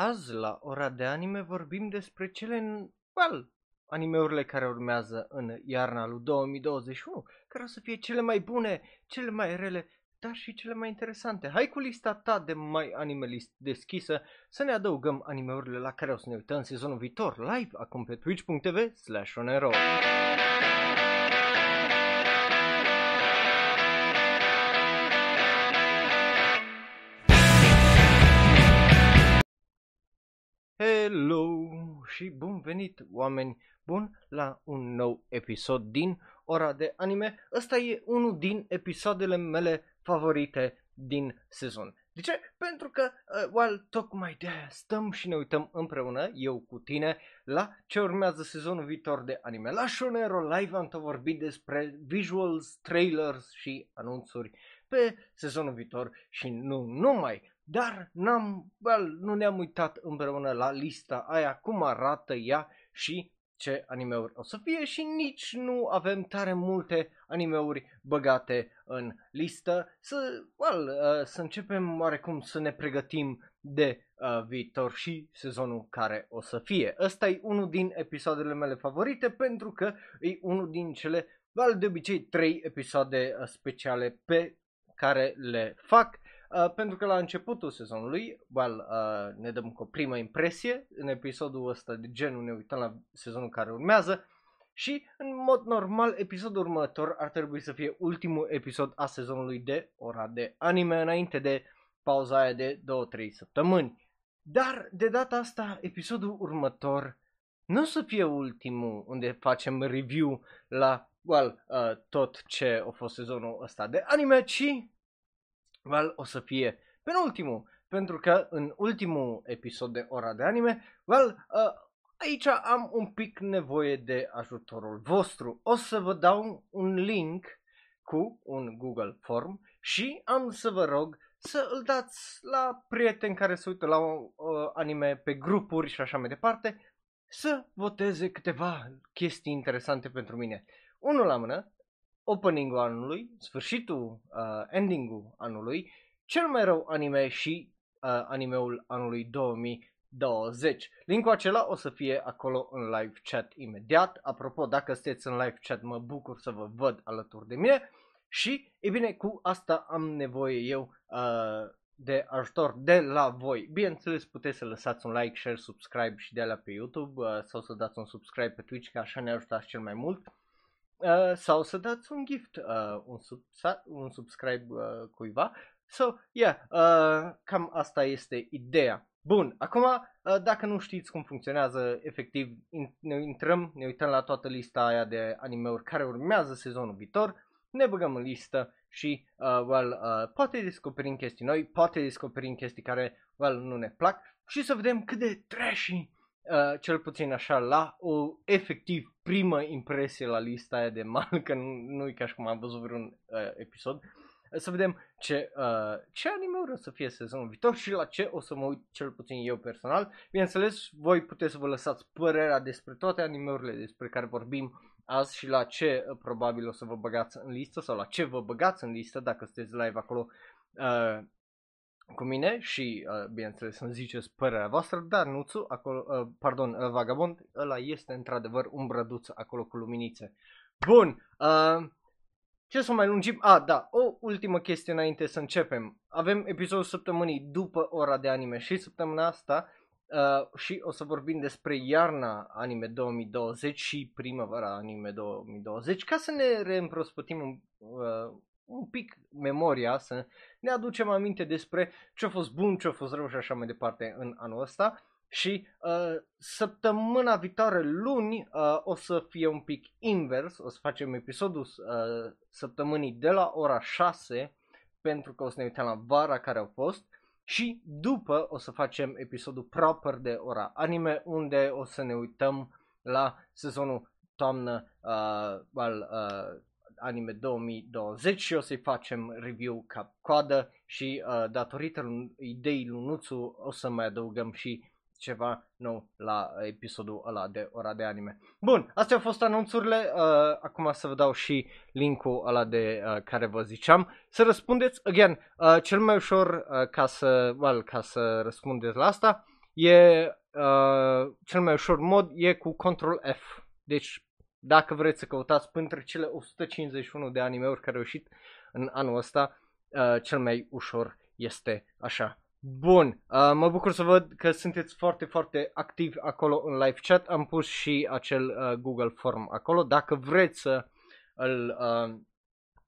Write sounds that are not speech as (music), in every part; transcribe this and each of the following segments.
Azi la ora de anime vorbim despre cele, well, animeurile care urmează în iarna lui 2021, care o să fie cele mai bune, cele mai rele, dar și cele mai interesante. Hai cu lista ta de mai anime list deschisă să ne adăugăm animeurile la care o să ne uităm sezonul viitor live acum pe twitch.tv slash Hello și bun venit oameni bun la un nou episod din ora de anime. Ăsta e unul din episoadele mele favorite din sezon. De ce? Pentru că, uh, well, tocmai de aia stăm și ne uităm împreună, eu cu tine, la ce urmează sezonul viitor de anime. La Shonero Live am tot vorbit despre visuals, trailers și anunțuri pe sezonul viitor și nu numai. Dar n-am, well, nu ne-am uitat împreună la lista aia, cum arată ea și ce animeuri o să fie și nici nu avem tare multe animeuri băgate în listă. Să, well, uh, să începem oarecum să ne pregătim de uh, viitor și sezonul care o să fie. Ăsta e unul din episoadele mele favorite pentru că e unul din cele, well, de obicei, trei episoade uh, speciale pe care le fac Uh, pentru că la începutul sezonului, well, uh, ne dăm cu o primă impresie în episodul ăsta de genul, ne uităm la sezonul care urmează și în mod normal episodul următor ar trebui să fie ultimul episod a sezonului de ora de anime înainte de pauza aia de 2-3 săptămâni. Dar de data asta episodul următor nu o să fie ultimul unde facem review la well, uh, tot ce a fost sezonul ăsta de anime, ci well, o să fie penultimul, pentru că în ultimul episod de Ora de Anime, well, uh, aici am un pic nevoie de ajutorul vostru. O să vă dau un link cu un Google Form și am să vă rog să îl dați la prieteni care se uită la uh, anime pe grupuri și așa mai departe, să voteze câteva chestii interesante pentru mine. Unul la mână, opening-ul anului, sfârșitul, uh, ending-ul anului, cel mai rău anime și uh, animeul anului 2020. Linkul acela o să fie acolo în live chat imediat. Apropo, dacă sunteți în live chat, mă bucur să vă văd alături de mine. Și, e bine, cu asta am nevoie eu uh, de ajutor de la voi. Bineînțeles, puteți să lăsați un like, share, subscribe și de alea pe YouTube uh, sau să dați un subscribe pe Twitch, că așa ne ajutați cel mai mult. Uh, sau să dați un gift, uh, un, sub, un subscribe uh, cuiva. So, yeah, uh, cam asta este ideea. Bun, acum, uh, dacă nu știți cum funcționează, efectiv, in, ne intrăm, ne uităm la toată lista aia de animeuri care urmează sezonul viitor, ne băgăm în listă și, uh, well, uh, poate descoperim chestii noi, poate descoperim chestii care, well, nu ne plac și să vedem cât de trashy uh, cel puțin așa, la o efectiv primă impresie la lista aia de mal, (laughs) că nu, e ca și cum am văzut vreun uh, episod, să vedem ce, uh, ce anime o să fie sezonul viitor și la ce o să mă uit cel puțin eu personal. Bineînțeles, voi puteți să vă lăsați părerea despre toate animeurile despre care vorbim azi și la ce uh, probabil o să vă băgați în listă sau la ce vă băgați în listă dacă sunteți live acolo uh, cu mine și, uh, bineînțeles, să-mi ziceți părerea voastră, dar Nuțu, acolo, uh, pardon, uh, Vagabond, ăla este într-adevăr un brăduț acolo cu luminițe. Bun, uh, ce să mai lungim? A, da, o ultimă chestie înainte să începem. Avem episodul săptămânii după ora de anime și săptămâna asta uh, și o să vorbim despre iarna anime 2020 și primăvara anime 2020 ca să ne reîmprospătim un, uh, un pic memoria, să ne aducem aminte despre ce a fost bun, ce a fost rău și așa mai departe în anul ăsta. Și uh, săptămâna viitoare, luni, uh, o să fie un pic invers, o să facem episodul uh, săptămânii de la ora 6, pentru că o să ne uităm la vara care au fost. Și după o să facem episodul proper de ora anime, unde o să ne uităm la sezonul toamnă uh, al uh, anime 2020 și o să-i facem review cap coadă și uh, datorită ideii Lunuțu o să mai adăugăm și ceva nou la episodul ăla de ora de anime. Bun, astea au fost anunțurile, uh, acum să vă dau și linkul ăla de uh, care vă ziceam. Să răspundeți, again, uh, cel mai ușor uh, ca, să, well, ca să răspundeți la asta e uh, cel mai ușor mod e cu Control F. Deci dacă vreți să căutați între cele 151 de anime-uri care au ieșit în anul ăsta, uh, cel mai ușor este așa. Bun, uh, mă bucur să văd că sunteți foarte, foarte activi acolo în live chat. Am pus și acel uh, Google Form acolo. Dacă vreți să îl uh,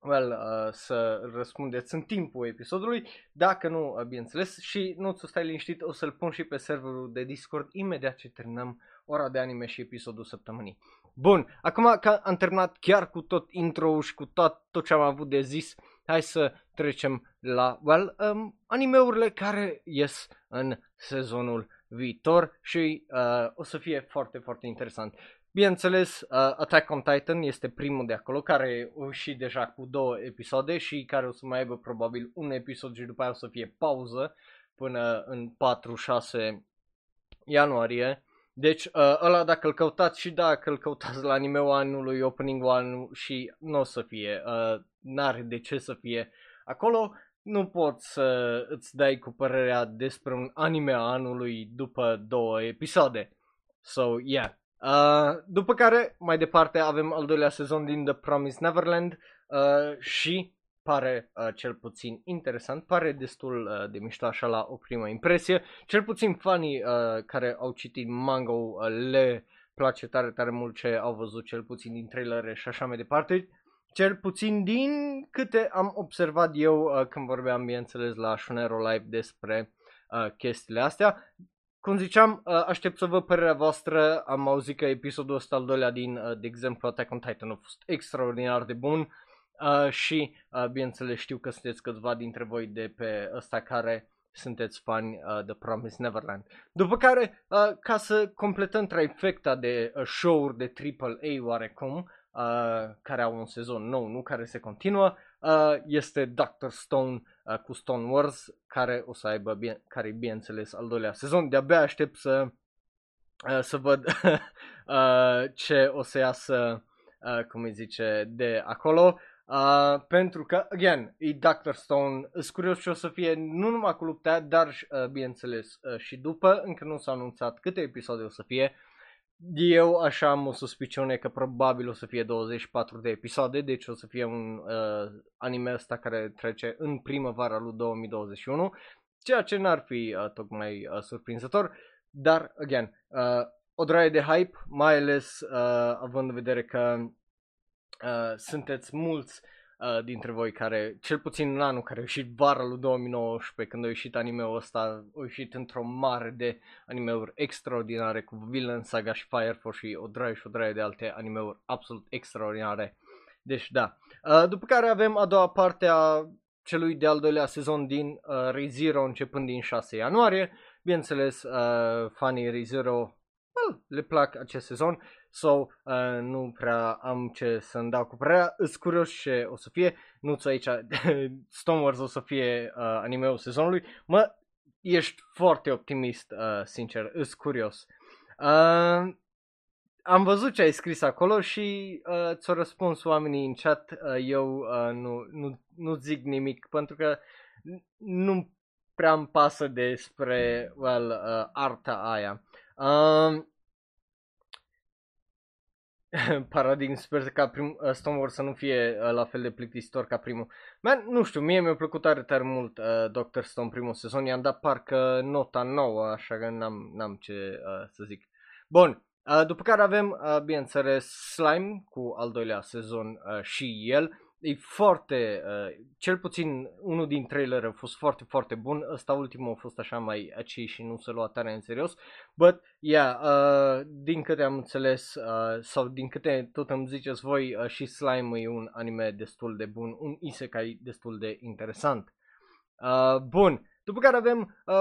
well, uh, să răspundeți în timpul episodului. Dacă nu, uh, bineînțeles, și nu ți stai liniștit, o să-l pun și pe serverul de Discord imediat ce terminăm ora de anime și episodul săptămânii. Bun, acum că am terminat chiar cu tot intro și cu tot, tot ce am avut de zis, hai să trecem la, well, um, animeurile care ies în sezonul viitor și uh, o să fie foarte, foarte interesant. Bineînțeles, uh, Attack on Titan este primul de acolo, care o și deja cu două episoade și care o să mai aibă probabil un episod și după aia o să fie pauză până în 4-6 ianuarie. Deci uh, ăla dacă îl căutați și dacă îl căutați la anime anului, opening one și nu o să fie, uh, n-are de ce să fie acolo, nu poți să îți dai cu părerea despre un anime anului după două episoade. So, yeah. Uh, după care, mai departe, avem al doilea sezon din The Promised Neverland uh, și pare uh, cel puțin interesant, pare destul uh, de mișto așa la o primă impresie. Cel puțin fanii uh, care au citit manga uh, le place tare, tare mult ce au văzut cel puțin din trailere și așa mai departe. Cel puțin din câte am observat eu uh, când vorbeam, bineînțeles, la Shunero Live despre uh, chestiile astea. Cum ziceam, uh, aștept să văd părerea voastră. Am auzit că episodul ăsta al doilea din, uh, de exemplu, Attack on Titan a fost extraordinar de bun uh, și, bineînțeles, știu că sunteți câțiva dintre voi de pe ăsta care sunteți fani uh, de Promise Neverland. După care, uh, ca să completăm trifecta de uh, show-uri de AAA oarecum, uh, care au un sezon nou, nu care se continuă, uh, este Doctor Stone uh, cu Stone Wars, care o să aibă, bine, care bineînțeles al doilea sezon. De-abia aștept să, uh, să văd (laughs) uh, ce o să iasă, uh, cum îi zice, de acolo. Uh, pentru că, again, e Doctor Stone, sunt curios ce o să fie nu numai cu lupta, dar, uh, bineînțeles, uh, și după, încă nu s-a anunțat câte episoade o să fie. Eu așa am o suspiciune că probabil o să fie 24 de episoade, deci o să fie un uh, anime ăsta care trece în primăvara lui 2021, ceea ce n-ar fi uh, tocmai uh, surprinzător, dar, again, uh, o draie de hype, mai ales uh, având în vedere că uh, sunteți mulți uh, dintre voi care, cel puțin în anul care a ieșit vara lui 2019, când a ieșit anime-ul ăsta, a ieșit într-o mare de animeuri extraordinare cu Villain Saga și Fire Force și o draie și o draie de alte animeuri absolut extraordinare. Deci da. Uh, după care avem a doua parte a celui de-al doilea sezon din uh, ReZero începând din 6 ianuarie. Bineînțeles, uh, fanii ReZero well, le plac acest sezon so uh, nu prea am ce să-mi dau cu părerea. Îs curios ce o să fie, nuț aici, (laughs) Stone Wars o să fie uh, animeul sezonului. Mă, ești foarte optimist, uh, sincer, îs curios. Uh, am văzut ce ai scris acolo și uh, ți-au răspuns oamenii în chat. Uh, eu uh, nu, nu, nu zic nimic pentru că nu prea îmi pasă despre well, uh, arta aia. Uh, (laughs) Paradigm sper ca prim, uh, Stone Wars să nu fie uh, la fel de plictisitor ca primul. Man, nu știu, mie mi-a plăcut tare, tare mult uh, Doctor Stone primul sezon, i-am dat parcă nota nouă, așa că n-am, n-am ce uh, să zic. Bun, uh, după care avem, uh, bineînțeles, Slime cu al doilea sezon uh, și el e foarte, uh, cel puțin unul din trailer a fost foarte, foarte bun, ăsta ultimul a fost așa mai aci și nu se lua tare în serios, but, yeah, uh, din câte am înțeles, uh, sau din câte tot îmi ziceți voi, uh, și Slime e un anime destul de bun, un isekai destul de interesant. Uh, bun, după care avem uh,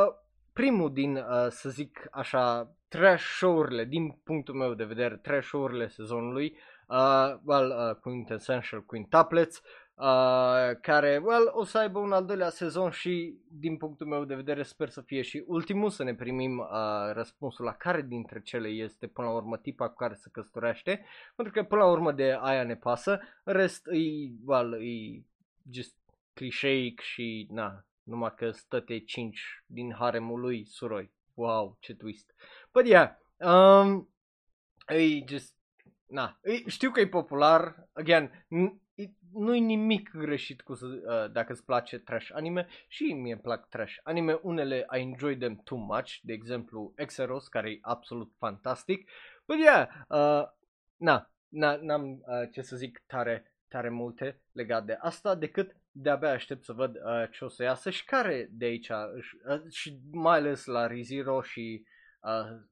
primul din, uh, să zic așa, trash show-urile, din punctul meu de vedere, trash show-urile sezonului, uh, well, uh, Quintessential Quintuplets, uh, care, well, o să aibă un al doilea sezon și, din punctul meu de vedere, sper să fie și ultimul, să ne primim uh, răspunsul la care dintre cele este, până la urmă, tipa cu care se căsătorește, pentru că, până la urmă, de aia ne pasă, în rest, e, well, e just clișeic și, na, numai că stăte cinci din haremul lui suroi. wow, ce twist. But yeah, um, e just, na, e, știu că e popular, again, nu e nimic greșit cu uh, dacă îți place trash anime și mie îmi plac trash anime. Unele I enjoy them too much, de exemplu Exeros, care e absolut fantastic. But yeah, uh, na, na, n-am uh, ce să zic tare, tare multe legat de asta, decât de-abia aștept să văd uh, ce o să iasă și care de aici, uh, și mai ales la ReZero și uh,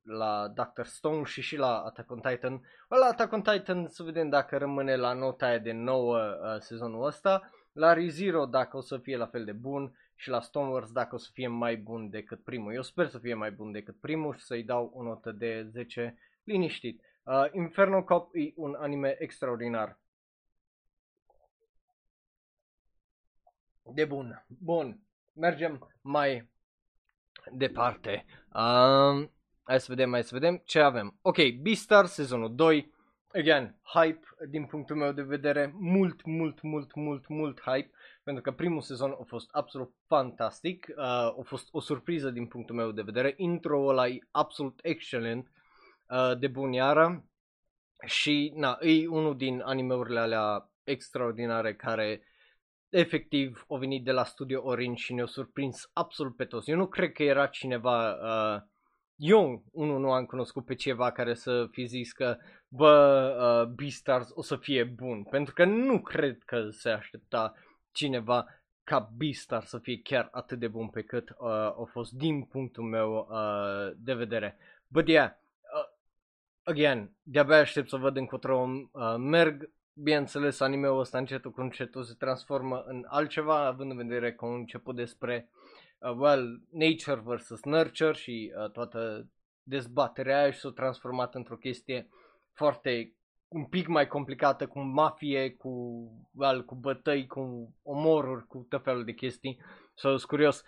la Doctor Stone și și la Attack on Titan. Well, la Attack on Titan să vedem dacă rămâne la nota aia de 9 uh, sezonul ăsta. La ReZero dacă o să fie la fel de bun și la Stonewars dacă o să fie mai bun decât primul. Eu sper să fie mai bun decât primul și să-i dau o notă de 10 liniștit. Uh, Inferno Cop e un anime extraordinar. De bun. Bun. Mergem mai departe. Um, Hai să vedem, hai să vedem ce avem. Ok, Beastars, sezonul 2. Again, hype din punctul meu de vedere, mult, mult, mult, mult, mult hype, pentru că primul sezon a fost absolut fantastic, uh, a fost o surpriză din punctul meu de vedere, intro-ul ăla e absolut excelent, uh, de bun iară și na, e unul din animeurile alea extraordinare care efectiv au venit de la Studio Orange și ne-au surprins absolut pe toți. Eu nu cred că era cineva uh, eu, unul nu am cunoscut pe ceva care să fi zis că, bă, uh, Beastars o să fie bun, pentru că nu cred că se aștepta cineva ca Beastars să fie chiar atât de bun pe cât uh, a fost din punctul meu uh, de vedere. But yeah, uh, again, de-abia aștept să văd încotro uh, merg. Bineînțeles, anime-ul ăsta încetul cu încetul se transformă în altceva, având în vedere că a început despre uh, well, nature versus nurture și uh, toată dezbaterea aia și s-a transformat într-o chestie foarte un pic mai complicată cu mafie, cu, well, cu bătăi, cu omoruri, cu tot felul de chestii. So, sunt curios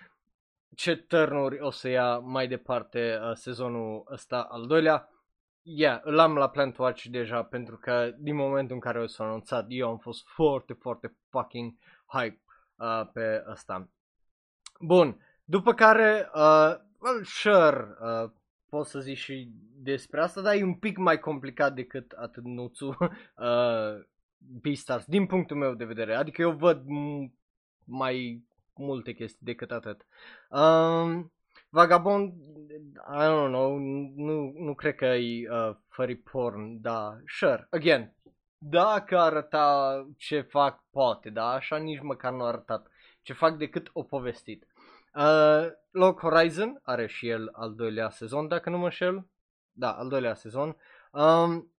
ce turnuri o să ia mai departe uh, sezonul ăsta al doilea. Yeah, l-am la Plant Watch deja pentru că din momentul în care o s-a anunțat eu am fost foarte, foarte fucking hype uh, pe ăsta. Bun, după care, uh, well, sure, uh, pot să zic și despre asta, dar e un pic mai complicat decât atât nuțu (laughs) uh, Beastars, din punctul meu de vedere. Adică eu văd m- mai multe chestii decât atât. Um, Vagabond, I don't know, nu, nu cred că e uh, furry porn, da, sure, again, dacă arăta ce fac, poate, da, așa nici măcar nu a arătat ce fac decât o povestit. Uh, Log Horizon are și el al doilea sezon, dacă nu mă șel. Da, al doilea sezon. Um,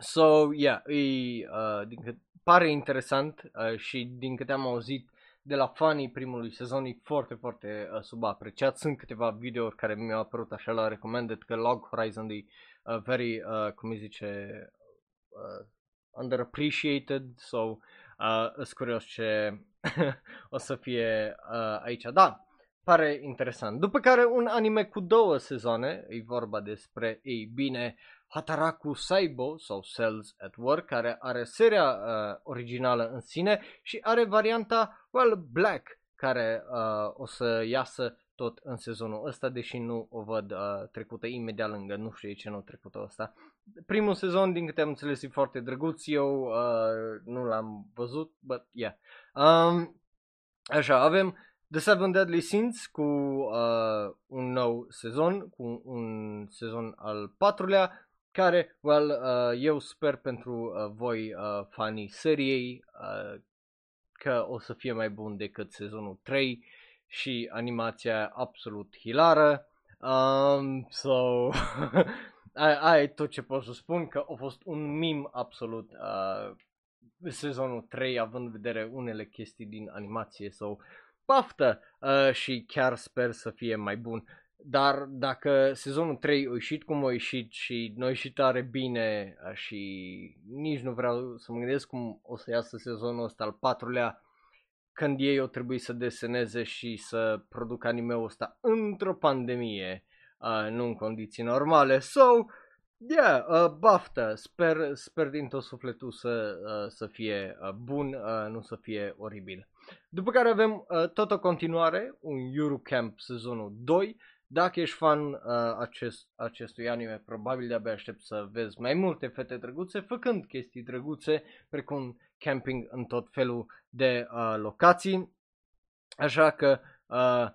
so, yeah, e, uh, din cât, pare interesant uh, și din câte am auzit de la fanii primului sezon e foarte, foarte uh, subapreciat. Sunt câteva videouri care mi-au apărut așa la recommended că Log Horizon e uh, very, uh, cum îi zice, uh, underappreciated, so uh, sunt curios ce (laughs) o să fie uh, aici. Da, pare interesant. După care un anime cu două sezoane, e vorba despre, ei bine, Hataraku Saibo sau Cells at Work, care are seria uh, originală în sine și are varianta, well, Black, care uh, o să iasă tot în sezonul ăsta, deși nu o văd uh, trecută imediat lângă, nu știu ce nu trecută ăsta. Primul sezon, din câte am înțeles, e foarte drăguț, eu uh, nu l-am văzut, but yeah. Um, așa, avem The Seven Deadly Sins cu uh, un nou sezon, cu un sezon al patrulea, care, well, uh, eu sper pentru uh, voi uh, fanii seriei uh, că o să fie mai bun decât sezonul 3 și animația absolut hilară. Um, so, (laughs) aia e tot ce pot să spun, că a fost un mim absolut uh, sezonul 3, având în vedere unele chestii din animație, so, paftă uh, și chiar sper să fie mai bun. Dar dacă sezonul 3 a ieșit cum a ieșit și nu a ieșit tare bine uh, și nici nu vreau să mă gândesc cum o să iasă sezonul ăsta al patrulea, când ei au trebuit să deseneze și să producă anime-ul ăsta într-o pandemie, uh, nu în condiții normale. So, yeah, uh, baftă, sper, sper din tot sufletul să, uh, să fie uh, bun, uh, nu să fie oribil. După care avem uh, tot o continuare, un Eurocamp sezonul 2, dacă ești fan uh, acest, acestui anime, probabil de-abia aștept să vezi mai multe fete drăguțe făcând chestii drăguțe, precum camping în tot felul de uh, locații. Așa că uh,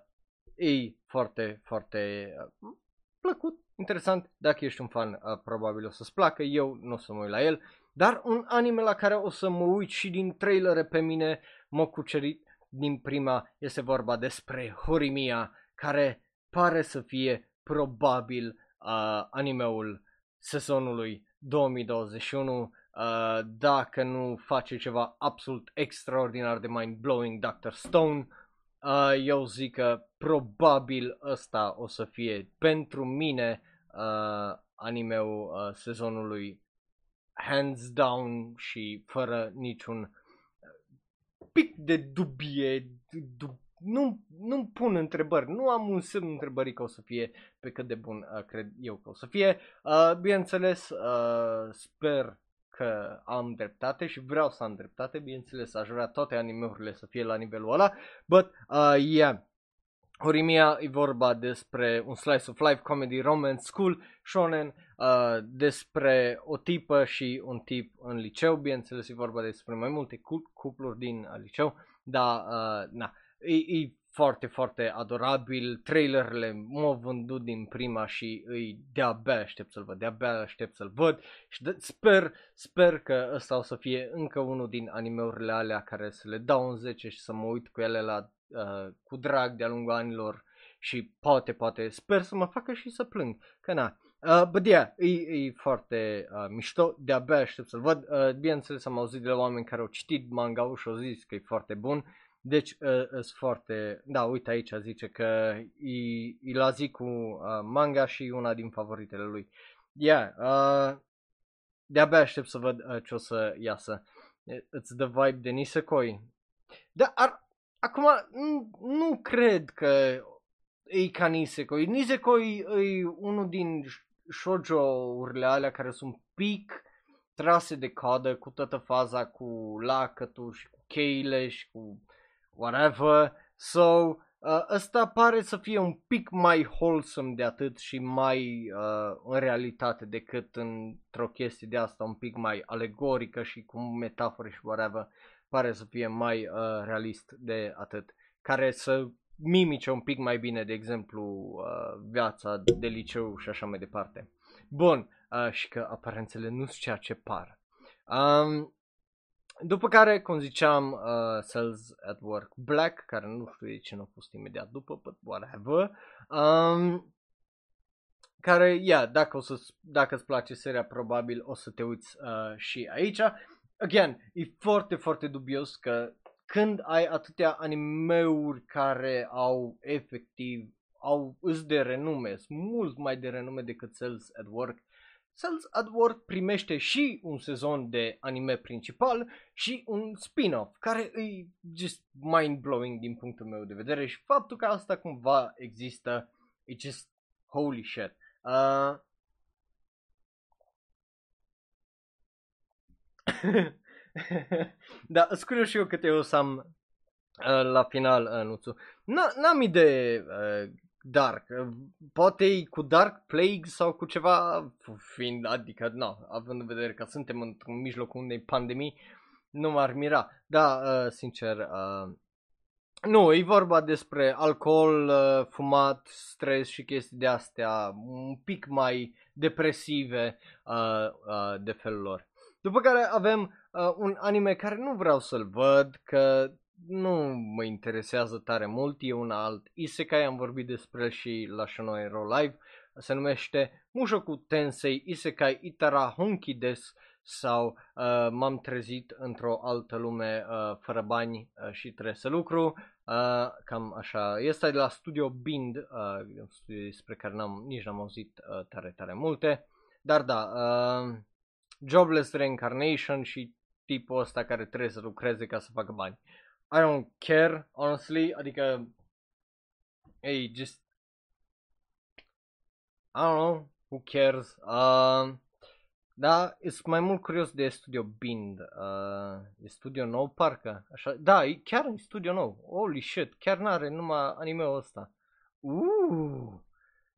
e foarte, foarte uh, plăcut, interesant. Dacă ești un fan, uh, probabil o să-ți placă. Eu nu o să mă uit la el. Dar un anime la care o să mă uit și din trailere pe mine m-a cucerit din prima este vorba despre Horimiya, care pare să fie probabil uh, animeul sezonului 2021 uh, dacă nu face ceva absolut extraordinar de mind-blowing Dr. Stone. Uh, eu zic că probabil ăsta o să fie pentru mine uh, animeul uh, sezonului hands down și fără niciun pic de dubie, du- nu, nu pun întrebări, nu am un semn întrebării că o să fie pe cât de bun uh, cred eu că o să fie. Uh, bineînțeles, uh, sper că am dreptate și vreau să am dreptate, bineînțeles, aș vrea toate animeurile să fie la nivelul ăla, but uh, yeah, Horimiya e vorba despre un slice of life comedy romance school shonen uh, despre o tipă și un tip în liceu, bineînțeles e vorba despre mai multe cupluri din uh, liceu, dar uh, na, e, e foarte, foarte adorabil, trailerele m-au vândut din prima și îi de-abia aștept să-l văd, de-abia aștept să-l văd și de- sper, sper că ăsta o să fie încă unul din animeurile alea care să le dau un 10 și să mă uit cu ele la, uh, cu drag de-a lungul anilor și poate, poate, sper să mă facă și să plâng, că na. Uh, but yeah, e, e foarte uh, mișto, de-abia aștept să-l văd. Uh, bineînțeles am auzit de la oameni care au citit manga și au zis că e foarte bun. Deci uh, sunt foarte... Da, uite aici zice că e, e la zi cu uh, manga și una din favoritele lui. Yeah, uh, de-abia aștept să văd uh, ce o să iasă. It's the vibe de Nisekoi. Da, ar, acum nu, nu cred că e ca Nisekoi. Nisekoi e unul din shoujo-urile alea care sunt pic trase de coadă cu toată faza cu lacătul și cu cheile și cu whatever. So, uh, ăsta pare să fie un pic mai wholesome de atât și mai uh, în realitate decât într-o chestie de asta un pic mai alegorică și cu metafore și whatever. Pare să fie mai uh, realist de atât. Care să mimice un pic mai bine, de exemplu, uh, viața de liceu și așa mai departe. Bun, uh, și că aparențele nu sunt ceea ce par. Um, după care, cum ziceam, uh, Cells at Work Black, care nu știu de ce nu a fost imediat după, but whatever. Um, care, yeah, dacă, o să, dacă îți place seria, probabil o să te uiți uh, și aici. Again, e foarte, foarte dubios că când ai atâtea animeuri care au efectiv, au îs de renume, sunt mult mai de renume decât Cells at Work, Cells at Work primește și un sezon de anime principal și un spin-off, care e just mind-blowing din punctul meu de vedere și faptul că asta cumva există e just holy shit. Uh... (laughs) da, sunt curios și eu câte o să am uh, la final anunțul. N-am idee uh, Dark. Poate e cu Dark Plague sau cu ceva fiind, adică, nu, având în vedere că suntem în, în mijlocul unei pandemii, nu m-ar mira. Da, uh, sincer, uh, nu, e vorba despre alcool, uh, fumat, stres și chestii de astea un pic mai depresive uh, uh, de felul lor. După care avem uh, un anime care nu vreau să-l văd, că nu mă interesează tare mult, e un alt isekai, am vorbit despre el și la Shanoe Ro Live, se numește Mushoku Tensei Isekai Itara Honki Des sau uh, m-am trezit într-o altă lume uh, fără bani uh, și trebuie să lucru, uh, cam așa, este de la Studio Bind, uh, un studio despre care n-am, nici n-am auzit uh, tare, tare multe, dar da, uh, Jobless Reincarnation și tipul ăsta care trebuie să lucreze ca să facă bani. I don't care, honestly, adică, hey, just, I don't know, who cares, uh, da, sunt mai mult curios de Studio Bind, uh, e studio nou parcă, așa, da, e chiar în studio nou, holy shit, chiar n-are numai anime-ul ăsta, uh,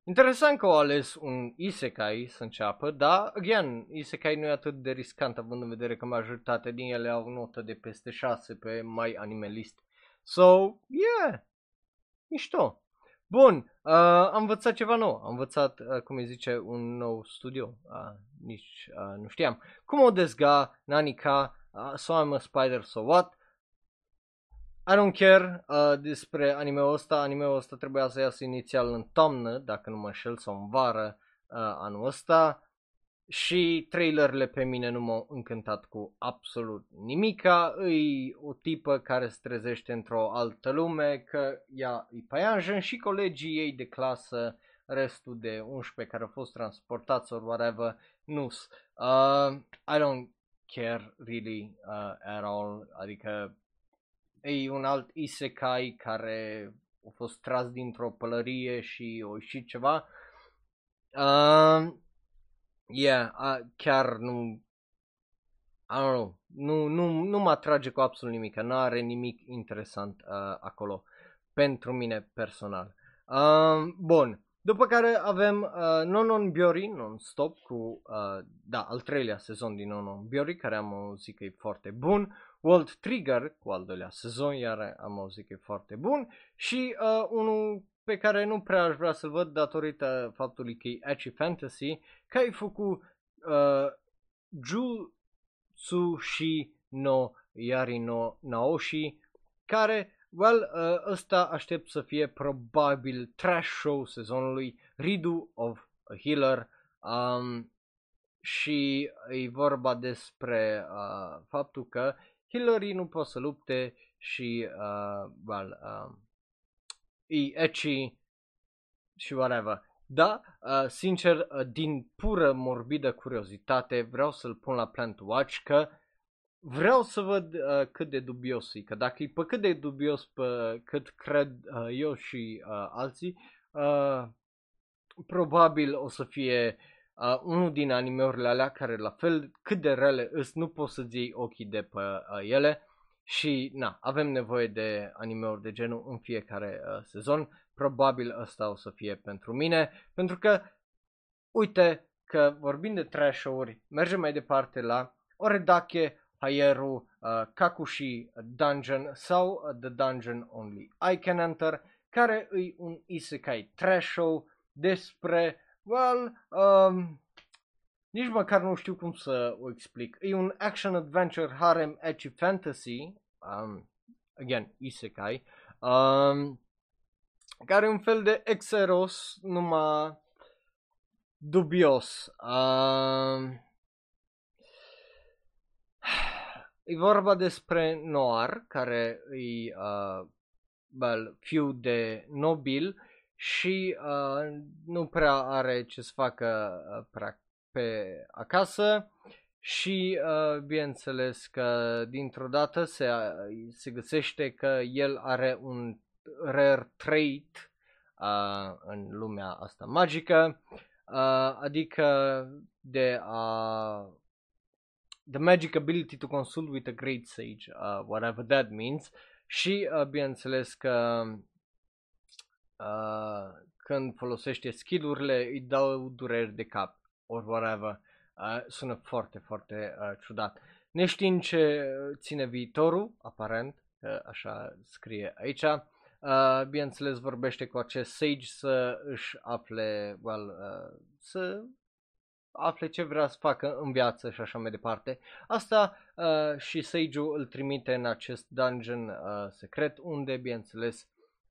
Interesant că au ales un isekai să înceapă, dar, again, isekai nu e atât de riscant având în vedere că majoritatea din ele au notă de peste 6 pe My Anime List. So, yeah, mișto. Bun, uh, am învățat ceva nou, am învățat, uh, cum îi zice, un nou studio, uh, nici uh, nu știam. Cum o dezga, Nanika, uh, so I'm a spider, so what? I don't care uh, despre anime-ul ăsta, anime-ul ăsta trebuia să iasă inițial în toamnă, dacă nu mă înșel, sau în vară uh, anul ăsta. Și trailerele pe mine nu m-au încântat cu absolut nimica. Îi o tipă care se trezește într-o altă lume, că ea e paianjen și colegii ei de clasă, restul de 11 care au fost transportați sau whatever, nu uh, I don't care really uh, at all, adică e un alt isekai care a fost tras dintr-o pălărie și o ieșit ceva. Uh, yeah, uh, chiar nu, I don't know, nu, nu, nu mă atrage cu absolut nimic, nu are nimic interesant uh, acolo pentru mine personal. Uh, bun, după care avem uh, Nonon Biori non-stop cu, uh, da, al treilea sezon din Nonon Biori, care am auzit că e foarte bun. World Trigger cu al doilea sezon, iar am auzit că e foarte bun. Și uh, unul pe care nu prea aș vrea să-l văd datorită faptului că e Edgy Fantasy, că ai făcut uh, Jutsushi no Yari no Naoshi, care, well, uh, ăsta aștept să fie probabil trash show sezonului, Ridu of a Healer, um, și e vorba despre uh, faptul că Hillary nu poate să lupte și, uh, well, uh, e ecchi și whatever. Da, uh, sincer, uh, din pură morbidă curiozitate vreau să-l pun la Plant Watch că vreau să văd uh, cât de dubios e, că dacă e pe cât de dubios pe cât cred uh, eu și uh, alții, uh, probabil o să fie uh, unul din animeurile alea care la fel cât de rele îs, nu poți să-ți iei ochii de pe uh, ele și na, avem nevoie de animeuri de genul în fiecare uh, sezon. Probabil ăsta o să fie pentru mine, pentru că uite că vorbim de trash-uri, mergem mai departe la Oredake Hayeru uh, Kakushi Dungeon sau uh, The Dungeon Only I Can Enter, care e un isekai trash show despre Well, um, nici măcar nu știu cum să o explic. E un action-adventure harem edgy fantasy, um, again, isekai, um, care e un fel de Exeros, numai dubios. Um, e vorba despre Noir, care e uh, well, fiu de nobil și uh, nu prea are ce să facă uh, prea pe acasă. Și uh, bineînțeles că dintr-o dată se, uh, se găsește că el are un rare trait uh, în lumea asta magică, uh, adică de a the magic ability to consult with a great sage, uh, whatever that means, și uh, bineînțeles că uh, când folosește skillurile îi dau dureri de cap or whatever. Uh, sună foarte, foarte uh, ciudat. Neștiind ce ține viitorul, aparent, că așa scrie aici, uh, bineînțeles vorbește cu acest sage să își afle, well, uh, să afle ce vrea să facă în viață și așa mai departe. Asta uh, și Sage-ul îl trimite în acest dungeon uh, secret unde, bineînțeles,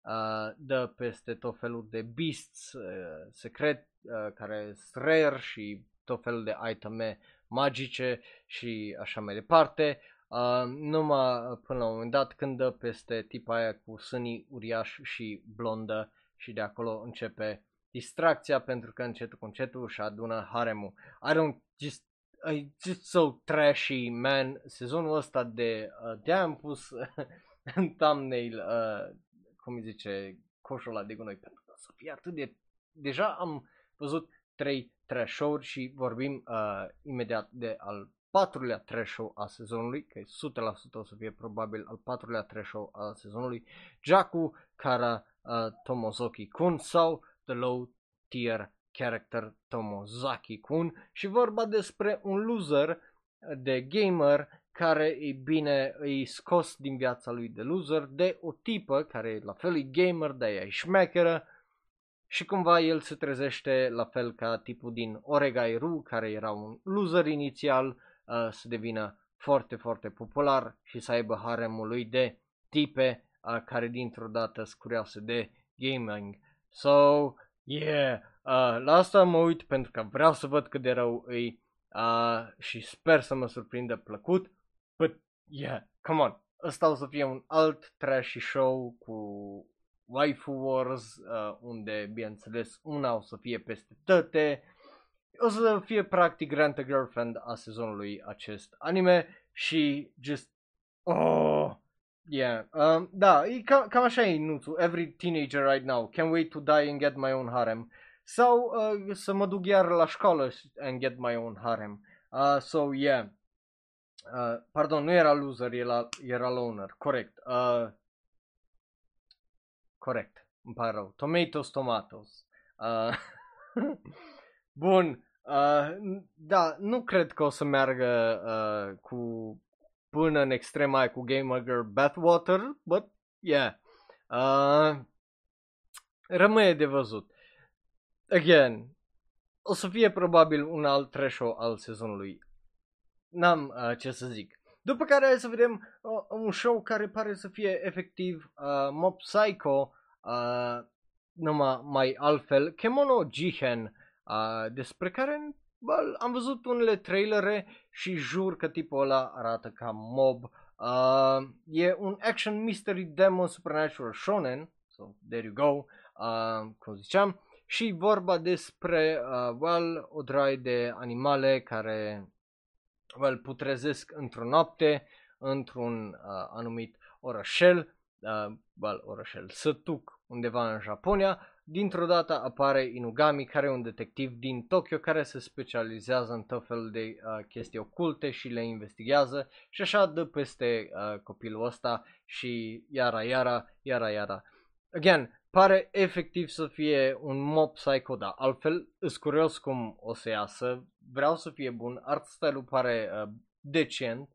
uh, dă peste tot felul de beasts uh, secret uh, care sunt rare și tot felul de iteme magice și așa mai departe. Uh, numai până la un moment dat când dă peste tipa aia cu sânii uriași și blondă și de acolo începe distracția pentru că încetul cu încetul și adună haremul. I don't just I just so trashy, man. Sezonul ăsta de uh, de am pus în (laughs) thumbnail uh, cum îi zice, coșul ăla de gunoi, pentru că să fie atât de... Deja am văzut trei trash show și vorbim uh, imediat de al patrulea trash show a sezonului, că 100% o să fie probabil al patrulea trash show a sezonului, Jaku Kara uh, Tomozoki Kun sau The Low tier character Tomozaki-kun și vorba despre un loser de gamer care, e bine, îi scos din viața lui de loser de o tipă care e la fel e gamer, dar ea e șmecheră și cumva el se trezește la fel ca tipul din Oregai Ru, care era un loser inițial, uh, să devină foarte, foarte popular și să aibă haremul lui de tipe uh, care dintr-o dată scurioase de gaming. So, yeah, uh, la asta mă uit pentru că vreau să văd cât de rău îi uh, și sper să mă surprindă plăcut. But, yeah, come on, ăsta o să fie un alt trashy show cu Waifu Wars, uh, unde, bineînțeles, una o să fie peste toate. O să fie practic Grant a Girlfriend a sezonului acest anime și just... Oh, yeah. Um, da, e cam, cam așa e nuțul. Every teenager right now. Can't wait to die and get my own harem. Sau uh, să mă duc iar la școală and get my own harem. Uh, so, yeah. Uh, pardon, nu era loser, era, era loner. Corect. Uh, corect. Îmi pare rău. Tomatoes, tomatoes. Uh, (laughs) bun. Uh, da, nu cred că o să meargă uh, cu până în extrema cu Gamer Girl Bathwater, but yeah. Uh, rămâne de văzut. Again, o să fie probabil un alt trash al sezonului. N-am uh, ce să zic. După care hai să vedem uh, un show care pare să fie efectiv uh, Mob Psycho, uh, numai mai altfel, Kemono Jihen, uh, despre care bă, am văzut unele trailere și jur că tipul ăla arată ca mob. Uh, e un action mystery demon supernatural shonen, so there you go, uh, cum ziceam, și vorba despre, uh, well, o draie de animale care, well, putrezesc într-o noapte, într-un uh, anumit orășel, uh, well, orășel, sătuc, undeva în Japonia, dintr-o dată apare Inugami, care e un detectiv din Tokyo care se specializează în tot felul de uh, chestii oculte și le investigează și așa dă peste uh, copilul ăsta și iara, iara, iara, iara. Again, pare efectiv să fie un mob psycho, da, altfel îs curios cum o să iasă, vreau să fie bun, art style-ul pare uh, decent,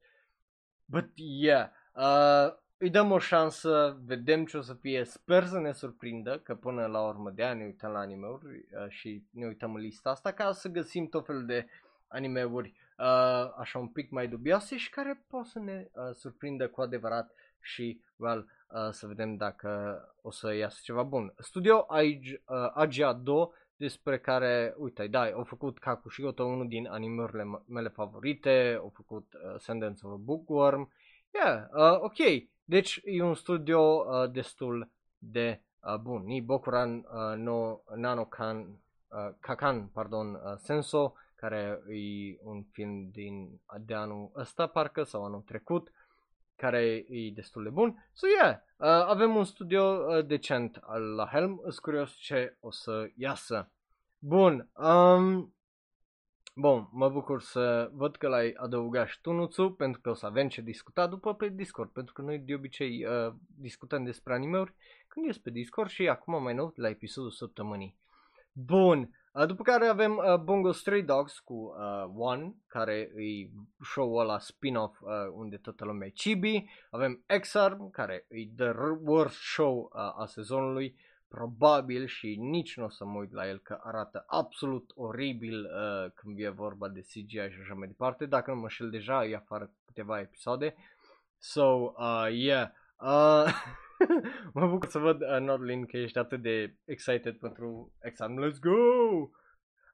but yeah, uh, îi dăm o șansă, vedem ce o să fie, sper să ne surprindă, că până la urmă de ani ne uităm la anime-uri uh, și ne uităm în lista asta ca să găsim tot felul de anime-uri uh, așa un pic mai dubioase și care pot să ne uh, surprindă cu adevărat și, well, uh, să vedem dacă o să iasă ceva bun. Studio Agia uh, 2 despre care, uite, da, au făcut Kakushigoto, unul din animeurile mele favorite, au făcut uh, Sendence of a Bookworm, yeah, uh, ok, deci e un studio uh, destul de uh, bun. Ni Bokuran uh, no Nanokan, uh, Kakan, pardon, uh, Senso, care e un film din de anul ăsta parcă sau anul trecut, care e destul de bun. So yeah, uh, avem un studio uh, decent la Helm, sunt curios ce o să iasă. Bun, um, Bun, mă bucur să văd că l-ai adăugat și tu, Nuțu, pentru că o să avem ce discuta după pe Discord, pentru că noi de obicei uh, discutăm despre animeuri când ești pe Discord și acum mai nou la episodul săptămânii. Bun, uh, după care avem uh, Bongo Stray Dogs cu uh, One, care e show-ul ăla spin-off uh, unde toată lumea e chibi. Avem X-Arm, care e the worst show uh, a sezonului probabil și nici nu o să mă uit la el că arată absolut oribil uh, când e vorba de CGI și așa mai departe, dacă nu mă șel deja, e afară câteva episoade. So, uh, yeah. Uh, (laughs) (laughs) mă bucur să văd, uh, Nordlin, că ești atât de excited pentru exam. Let's go!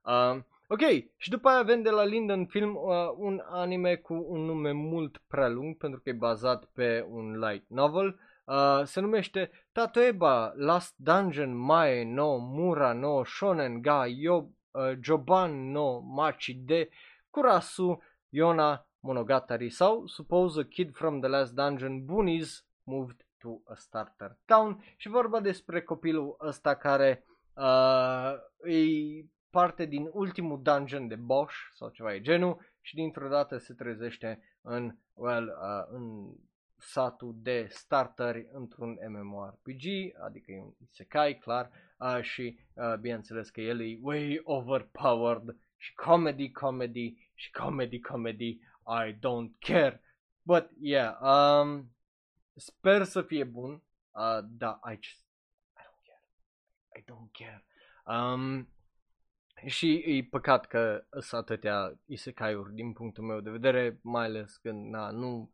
Uh, ok, și după aia avem de la Linden Film uh, un anime cu un nume mult prea lung pentru că e bazat pe un light novel Uh, se numește Tatoeba Last Dungeon Mae no Mura no Shonen ga Yo, uh, Joban no Machi de Kurasu Yona Monogatari sau Suppose a Kid from the Last Dungeon Bunnies Moved to a Starter Town și vorba despre copilul ăsta care uh, e parte din ultimul dungeon de Bosch sau ceva e genul și dintr-o dată se trezește în, well, uh, în satul de starteri într-un MMORPG, adică e un isekai, clar, uh, și uh, bineînțeles că el e way overpowered și comedy, comedy și comedy, comedy, I don't care. But yeah, um, sper să fie bun, uh, da, I just, I don't care, I don't care. Um, și e păcat că sunt atâtea isekai-uri din punctul meu de vedere, mai ales că na, nu...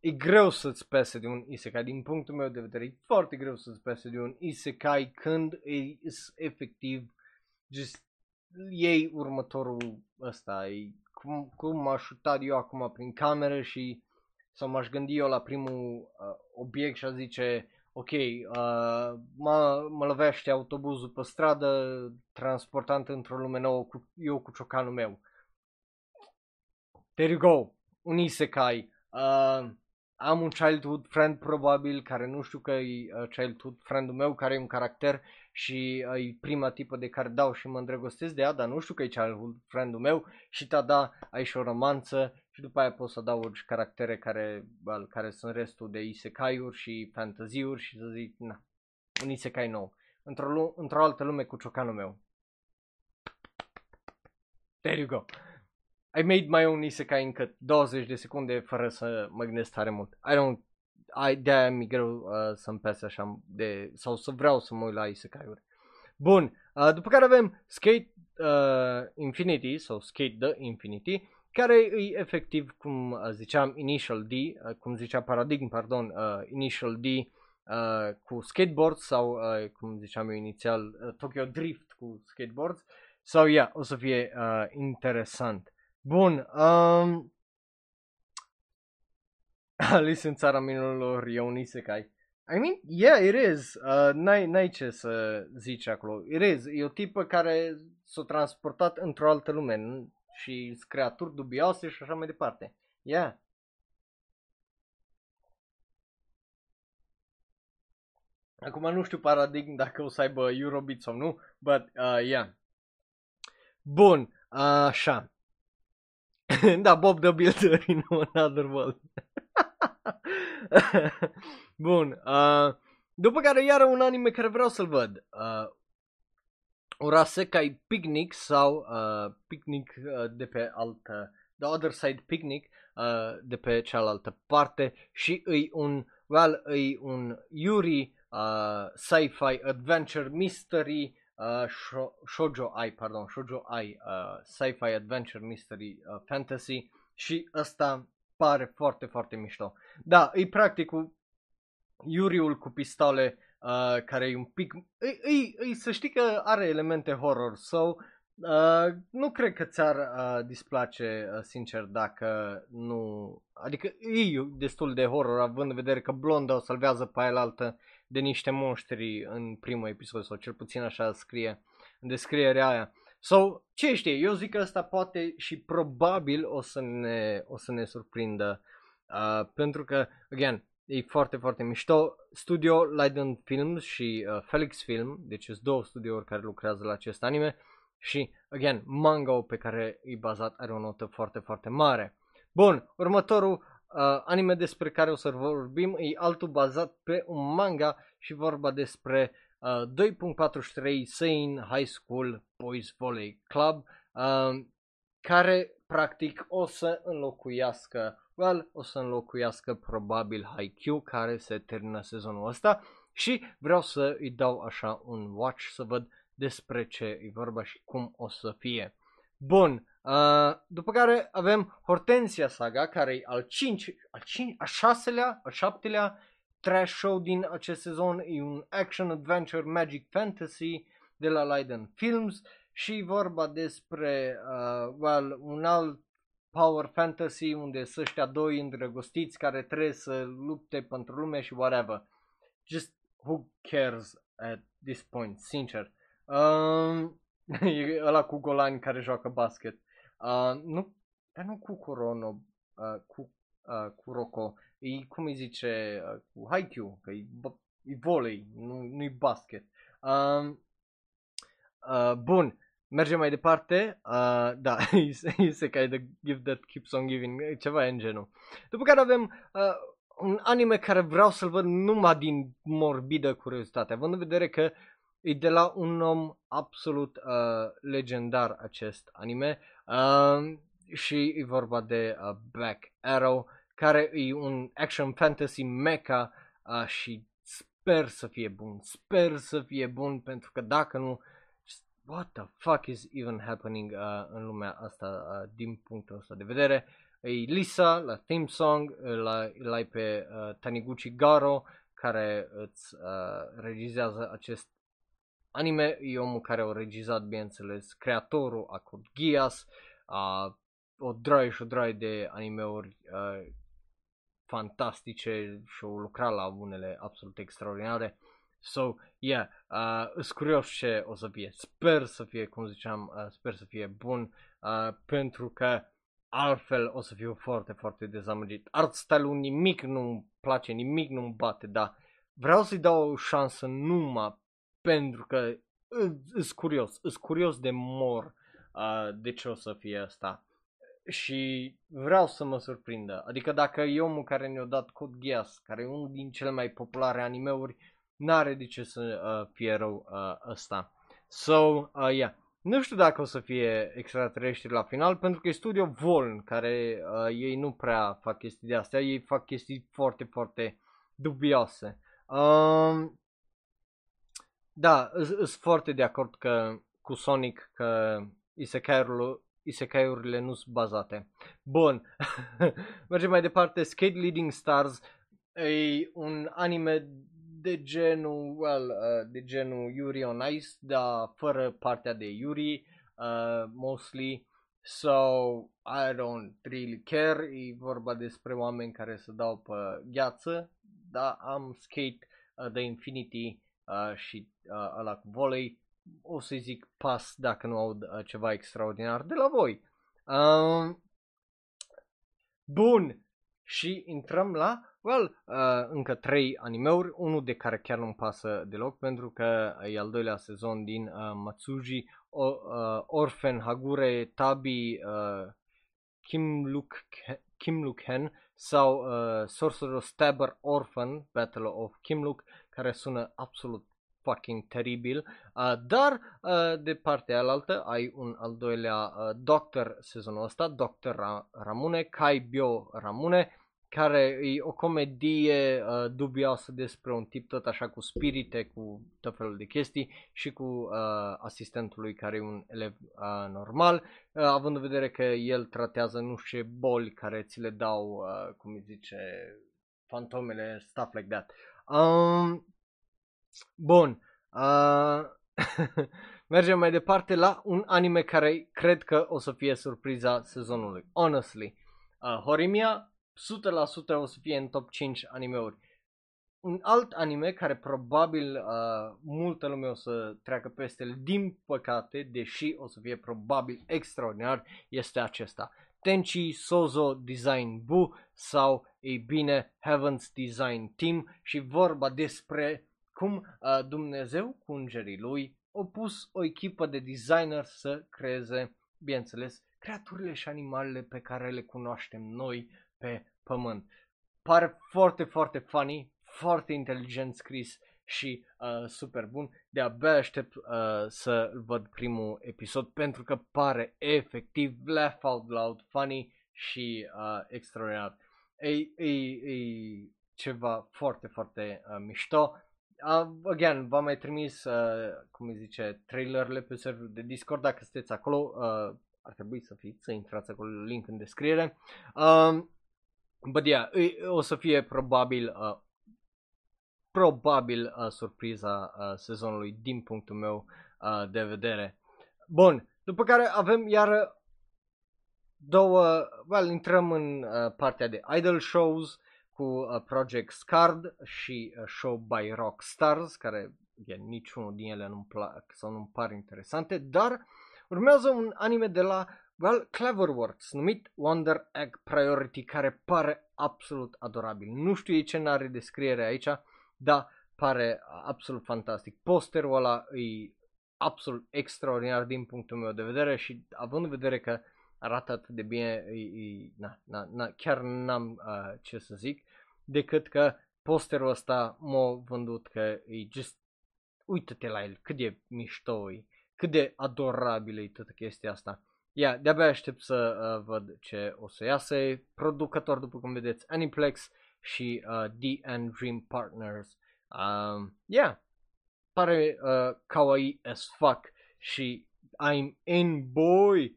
E greu să-ți pese de un isekai, din punctul meu de vedere, e foarte greu să-ți pese de un isekai când e efectiv just ei următorul ăsta, e cum, cum m-aș uita eu acum prin cameră și sau m-aș gândi eu la primul uh, obiect și aș zice ok, uh, mă, mă lovește autobuzul pe stradă, transportant într-o lume nouă, cu, eu cu ciocanul meu. There you go, un isekai. Uh, am un childhood friend probabil, care nu știu că e uh, childhood friendul meu, care e un caracter și uh, e prima tipă de care dau și mă îndrăgostesc de ea, dar nu știu că e childhood friendul meu și ta da, ai și o romanță și după aia poți să adaugi caractere care, well, care sunt restul de isekai-uri și fantasy-uri și să zic, na, un isekai nou. Într-o, într-o altă lume cu ciocanul meu. There you go. I made my own isekai încă 20 de secunde fără să mă gândesc tare mult. I don't, I, de-aia mi greu uh, să-mi pese așa de, sau să vreau să mă uit la isekai-uri. Bun, uh, după care avem Skate uh, Infinity sau Skate the Infinity care e efectiv, cum uh, ziceam, Initial D, uh, cum zicea Paradigm, pardon, uh, Initial D uh, cu skateboard sau, uh, cum ziceam eu inițial, uh, Tokyo Drift cu skateboards. Sau, so, yeah, o să fie uh, interesant. Bun, um, (laughs) Alice în țara minunilor e un isekai. I mean, yeah, it is. Uh, n-ai, n-ai ce să zici acolo. It is. E o tipă care s-a transportat într-o altă lume și creaturi dubioase și așa mai departe. Yeah. Acum nu știu paradigm dacă o să aibă Eurobeat sau nu, but uh, yeah. Bun, uh, așa. (laughs) da, Bob the Builder in another world. (laughs) Bun, uh, după care iară un anime care vreau să-l văd. Uh, Urasekai Picnic sau uh, Picnic uh, de pe altă, The Other Side Picnic uh, de pe cealaltă parte și îi un, well, îi un Yuri uh, sci-fi adventure mystery uh, shoujo ai, pardon, shoujo ai, uh, sci-fi adventure mystery uh, fantasy și ăsta pare foarte, foarte mișto. Da, e practic cu Yuriul cu pistole uh, care e un pic... Îi, îi, îi, să știi că are elemente horror, so uh, nu cred că ți-ar uh, displace, uh, sincer, dacă nu... Adică e destul de horror, având în vedere că Blonda o salvează pe aia altă de niște monștri în primul episod, sau cel puțin așa scrie în descrierea aia. So, ce știe, eu zic că asta poate și probabil o să ne, o să ne surprindă, uh, pentru că, again, E foarte, foarte mișto. Studio Leiden Films și uh, Felix Film, deci sunt două studiouri care lucrează la acest anime și, again, manga pe care e bazat are o notă foarte, foarte mare. Bun, următorul uh, anime despre care o să vorbim e altul bazat pe un manga și vorba despre uh, 2.43 Sein High School Boys Volley Club, uh, care practic o să înlocuiască well, o să înlocuiască probabil Haikyuu care se termină sezonul ăsta și vreau să îi dau așa un watch să văd despre ce e vorba și cum o să fie. Bun, uh, după care avem Hortensia Saga, care e al 5, al 5, a șaselea, al șaptelea trash show din acest sezon, e un action adventure magic fantasy de la Leiden Films și vorba despre uh, well, un alt power fantasy unde sunt ăștia doi îndrăgostiți care trebuie să lupte pentru lume și whatever. Just who cares at this point, sincer. Um, (laughs) e ăla cu golani care joacă basket. Uh, nu, dar nu cu Corono, uh, cu, uh, cu Rocco. E, cum îi zice, uh, cu Haikyuu, că e, e volei, nu, nu-i basket. Um, uh, bun, Mergem mai departe, uh, da, se ca the gift that keeps on giving, ceva în genul. După care avem uh, un anime care vreau să-l văd numai din morbidă curiozitate, având în vedere că e de la un om absolut uh, legendar acest anime uh, și e vorba de uh, Black Arrow, care e un action fantasy mecha uh, și sper să fie bun, sper să fie bun pentru că dacă nu, what the fuck is even happening uh, în lumea asta uh, din punctul ăsta de vedere. E Lisa la theme song, la, la pe uh, Taniguchi Garo care îți uh, regizează acest anime, e omul care a regizat, bineînțeles, creatorul a Code Geass, a o draie și o draie de animeuri uh, fantastice și au lucrat la unele absolut extraordinare. So, yeah, uh, sunt curios ce o să fie. Sper să fie, cum ziceam, uh, sper să fie bun, uh, pentru că altfel o să fiu foarte, foarte dezamăgit. Art style-ul nimic nu-mi place, nimic nu-mi bate, dar vreau să-i dau o șansă numai pentru că sunt curios, sunt curios de mor uh, de ce o să fie asta și vreau să mă surprindă. Adică dacă e omul care ne-a dat Code Geass, care e unul din cele mai populare animeuri, n-are de ce să uh, fie rău uh, ăsta. So, uh, yeah. Nu știu dacă o să fie extraterestri la final, pentru că e studio Voln, care uh, ei nu prea fac chestii de astea, ei fac chestii foarte, foarte dubioase. Uh, da, sunt foarte de acord că cu Sonic că isekai-urile, isekai-urile nu sunt bazate. Bun, (laughs) mergem mai departe. Skate Leading Stars e un anime de genul, well, uh, de genul Yuri on Ice, dar fără partea de Yuri, uh, mostly. So, I don't really care, e vorba despre oameni care se dau pe gheață, dar am Skate uh, the Infinity uh, și uh, ăla cu volei, o să zic pas dacă nu aud uh, ceva extraordinar de la voi. Uh, bun, și intrăm la, well, uh, încă trei animeuri, unul de care chiar nu-mi pasă deloc pentru că e al doilea sezon din uh, Matsuji, o, uh, Orphan Hagure Tabi uh, Kim Luk Kim Luk Hen sau uh, Sorcerer Stabber Orphan Battle of Kim Luk care sună absolut fucking teribil, uh, dar uh, de partea alaltă ai un al doilea uh, Doctor sezonul ăsta, Doctor Ra- Ramune, Kai Bio Ramune, care e o comedie uh, dubioasă despre un tip tot așa cu spirite, cu tot felul de chestii și cu uh, asistentul lui care e un elev uh, normal, uh, având în vedere că el tratează nu știu ce boli care ți le dau, uh, cum îi zice, fantomele, stuff like that. Um, bun. Uh, (laughs) mergem mai departe la un anime care cred că o să fie surpriza sezonului. Honestly. Uh, Horimia 100% o să fie în top 5 animeuri. Un alt anime care probabil uh, multă lume o să treacă peste el, din păcate, deși o să fie probabil extraordinar, este acesta. Tenchi Sozo Design Bu sau, ei bine, Heaven's Design Team și vorba despre cum uh, Dumnezeu cu îngerii lui a pus o echipă de designer să creeze, bineînțeles, creaturile și animalele pe care le cunoaștem noi pe pământ. Pare foarte, foarte funny, foarte inteligent scris și uh, super bun. De-abia aștept uh, să văd primul episod pentru că pare efectiv laugh out loud funny și uh, extraordinar. E, e, e ceva foarte, foarte uh, mișto. Uh, again, v-am mai trimis, uh, cum îi zice, trailerele pe serverul de Discord, dacă sunteți acolo, uh, ar trebui să fiți, să intrați acolo, link în descriere. Uh, but yeah, o să fie probabil, uh, probabil uh, surpriza uh, sezonului din punctul meu uh, de vedere. Bun, după care avem iar două, well, intrăm în uh, partea de idol shows, cu uh, Project Scard și uh, Show by Rockstars, care again, niciunul din ele nu-mi plac sau nu-mi par interesante, dar urmează un anime de la well, Cleverworks numit Wonder Egg Priority, care pare absolut adorabil. Nu știu ce n-are descriere aici, dar pare absolut fantastic. Posterul ăla e absolut extraordinar din punctul meu de vedere și având în vedere că arată atât de bine, e, e, na, na, na, chiar n-am uh, ce să zic. decât că posterul ăsta m-a vândut că e just, uită-te la el, cât de mișto e, cât de adorabil e toată chestia asta. Ia, yeah, de-abia aștept să uh, văd ce o să iasă. Producător, după cum vedeți, Aniplex și uh, D&D Dream Partners. Um, yeah, pare uh, kawaii as fuck și I'm in boy.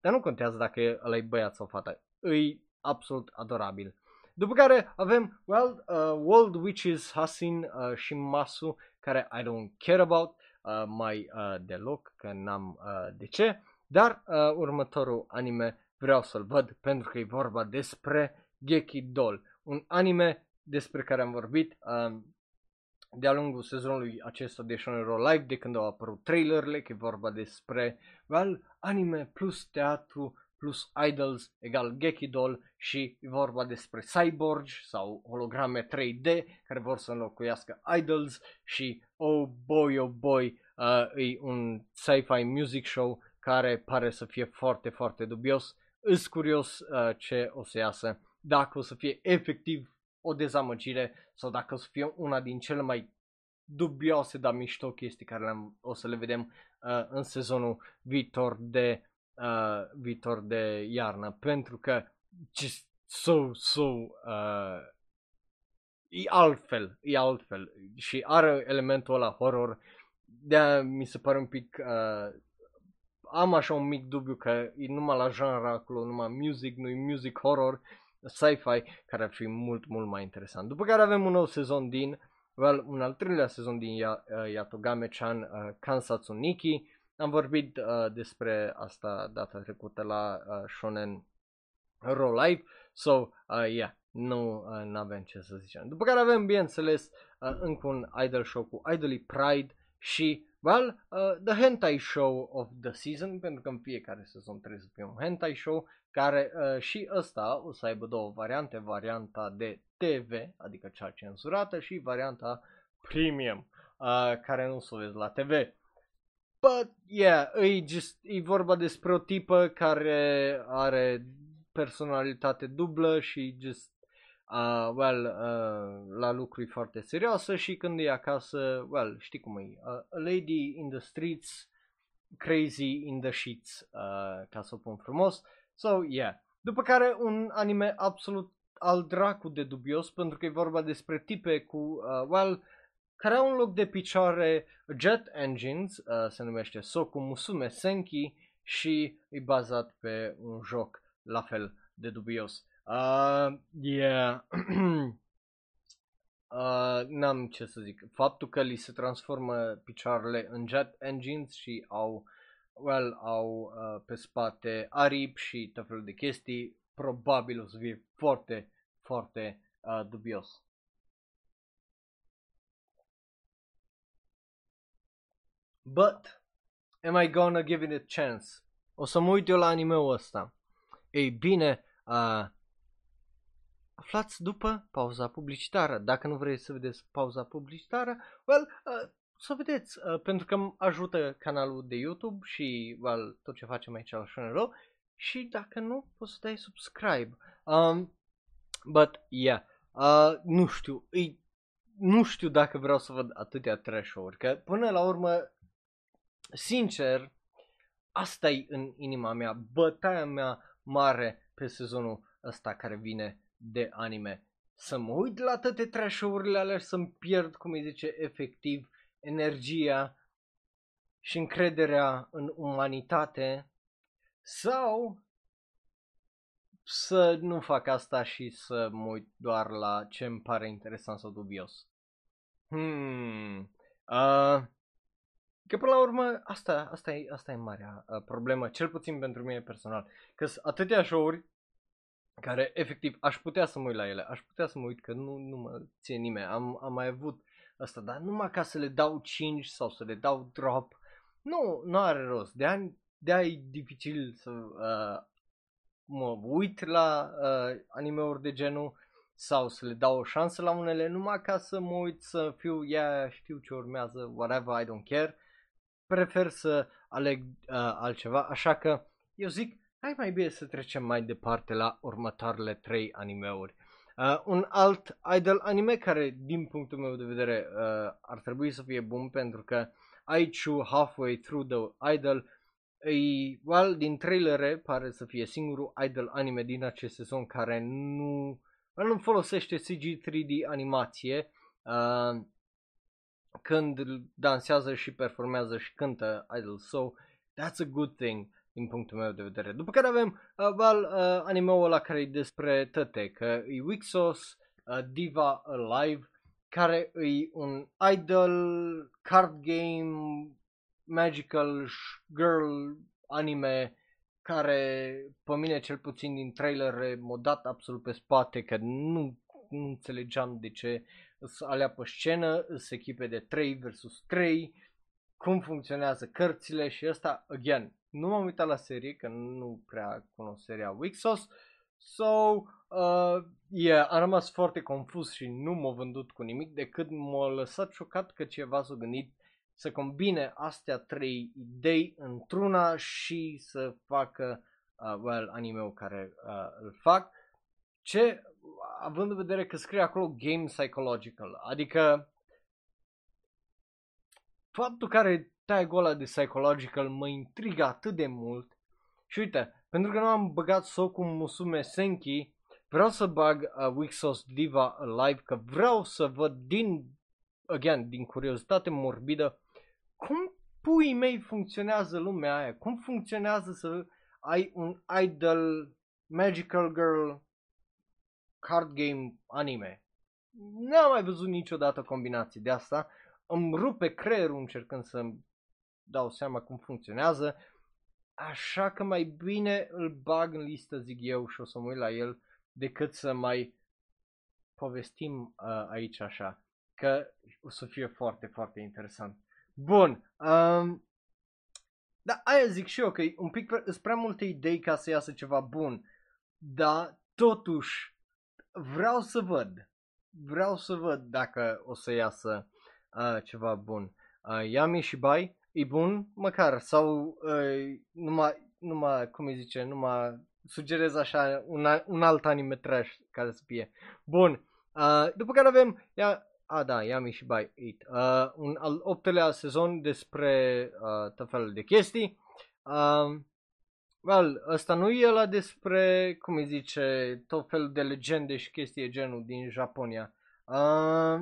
Dar nu contează dacă ăla e băiat sau fata. E absolut adorabil. După care avem, well, uh, World Witches Hasin uh, și Masu, care I don't care about uh, mai uh, deloc, că n-am uh, de ce. Dar uh, următorul anime vreau să-l văd pentru că e vorba despre Geki Doll, un anime despre care am vorbit uh, de-a lungul sezonului acesta de Shonen Live, de când au apărut trailerele, că e vorba despre well, anime plus teatru plus idols egal Geki Doll și e vorba despre cyborg sau holograme 3D care vor să înlocuiască idols și oh boy, oh boy, uh, e un sci-fi music show care pare să fie foarte, foarte dubios. Îs curios uh, ce o să iasă, dacă o să fie efectiv o dezamăgire sau dacă o să fie una din cele mai dubioase, dar mișto chestii care le-am, o să le vedem uh, în sezonul viitor de uh, viitor de iarnă, pentru că just so, so uh, e altfel, e altfel. Și are elementul ăla horror, de mi se pare un pic uh, am așa un mic dubiu că e numai la genre acolo, numai music, nu e music horror, sci-fi, care ar fi mult, mult mai interesant. După care avem un nou sezon din, well, un al treilea sezon din uh, Yatogame-chan, uh, Kansatsu Niki. Am vorbit uh, despre asta data trecută la uh, Shonen Ro Live, so, uh, yeah, nu uh, avem ce să zicem. După care avem, bineînțeles, uh, încă un idol show cu Idolly Pride și Well, uh, the hentai show of the season, pentru că în fiecare sezon trebuie să fie un hentai show, care uh, și ăsta o să aibă două variante, varianta de TV, adică cea cenzurată, și varianta premium, uh, care nu o vezi la TV. But, yeah, e, just, e vorba despre o tipă care are personalitate dublă și just uh, well, uh, la lucruri foarte serioase și când e acasă, well, știi cum e, uh, a lady in the streets, crazy in the sheets, uh, ca să o pun frumos. So, yeah. După care un anime absolut al dracu de dubios, pentru că e vorba despre tipe cu, uh, well, care au un loc de picioare jet engines, uh, se numește Soku Musume Senki și e bazat pe un joc la fel de dubios. Uh, yeah. (clears throat) uh, n-am ce să zic. Faptul că li se transformă picioarele în jet engines și au, well, au uh, pe spate aripi și tot felul de chestii, probabil o să fie foarte, foarte uh, dubios. But, am I gonna give it a chance? O să mă uit eu la anime-ul ăsta. Ei bine, uh, aflați după pauza publicitară. Dacă nu vreți să vedeți pauza publicitară, well, uh, să vedeți, uh, pentru că ajută canalul de YouTube și well, tot ce facem aici la Shonero și dacă nu, poți să dai subscribe. Um, but, yeah, uh, nu știu, îi, nu știu dacă vreau să văd atâtea trash-uri, că până la urmă, sincer, asta e în inima mea, bătaia mea mare pe sezonul ăsta care vine de anime. Să mă uit la toate trash-urile alea și să-mi pierd, cum îi zice, efectiv energia și încrederea în umanitate sau să nu fac asta și să mă uit doar la ce îmi pare interesant sau dubios. Hmm. Uh, că până la urmă asta, asta, e, asta e marea uh, problemă, cel puțin pentru mine personal. Că sunt atâtea show-uri care efectiv aș putea să mă uit la ele, aș putea să mă uit că nu, nu mă ține nimeni, am, am mai avut asta, dar numai ca să le dau 5 sau să le dau drop, nu, nu are rost, de ani de e dificil să uh, mă uit la uh, anime-uri de genul sau să le dau o șansă la unele numai ca să mă uit să fiu, yeah, știu ce urmează, whatever, I don't care, prefer să aleg uh, altceva, așa că eu zic hai mai bine să trecem mai departe la următoarele trei animeuri. Uh, un alt idol anime care, din punctul meu de vedere, uh, ar trebui să fie bun pentru că Aichu Halfway Through the Idol e, well, din trailere pare să fie singurul idol anime din acest sezon care nu, nu folosește CG 3D animație uh, când dansează și performează și cântă idol. So, that's a good thing din punctul meu de vedere. După care avem uh, well, uh, anime-ul ăla care e despre tăte, că e Wixos uh, Diva Alive, care e un idol card game magical girl anime care pe mine cel puțin din trailer m-a dat absolut pe spate că nu, nu înțelegeam de ce să alea pe scenă, să echipe de 3 versus 3, cum funcționează cărțile și asta, again, nu m-am uitat la serie, că nu prea cunosc seria Wixos, so, uh, yeah, am rămas foarte confuz și nu m-a vândut cu nimic decât m-a lăsat șocat că ceva s-a gândit să combine astea trei idei într-una și să facă, uh, well, anime-ul care uh, îl fac. Ce, având în vedere că scrie acolo game psychological, adică faptul care tag-ul ăla de psychological mă intrigă atât de mult și uite, pentru că nu am băgat Soku Musume Senki, vreau să bag uh, Wixos Diva Alive, că vreau să văd din, again, din curiozitate morbidă, cum pui mei funcționează lumea aia, cum funcționează să ai un idol magical girl card game anime. N-am mai văzut niciodată combinații de asta. Îmi rupe creierul încercând să dau seama cum funcționează. Așa că mai bine îl bag în listă, zic eu, și o să mă uit la el, decât să mai povestim uh, aici așa. Că o să fie foarte, foarte interesant. Bun. Um, da, aia zic și eu, că un pic sunt prea multe idei ca să iasă ceva bun. Dar, totuși, vreau să văd. Vreau să văd dacă o să iasă uh, ceva bun. Uh, Yami și Bai e bun, măcar, sau uh, numai, numai, cum îi zice, numai sugerez așa un, un alt anime trash care să fie bun. Uh, după care avem ia, a, da, Yami și Bai 8. Uh, un al optelea sezon despre uh, tot felul de chestii. Uh, well, ăsta nu e la despre, cum îi zice, tot felul de legende și chestii genul din Japonia. Uh,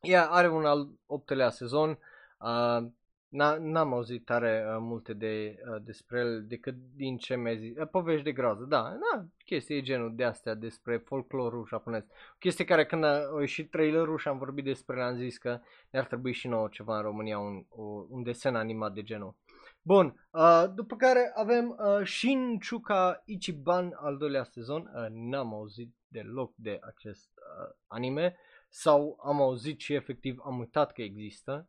ea are un al optelea sezon. Uh, N-am auzit tare uh, multe de, uh, despre el decât din ce mi-a zis. Uh, povești de groază, da, da, chestii genul de astea despre folclorul japonez. Chestie care când a ieșit trailerul și am vorbit despre el, am zis că ne-ar trebui și nouă ceva în România, un, un desen animat de genul. Bun, uh, după care avem uh, Shin Chuka Ichiban al doilea sezon. Uh, n-am auzit deloc de acest uh, anime sau am auzit și efectiv am uitat că există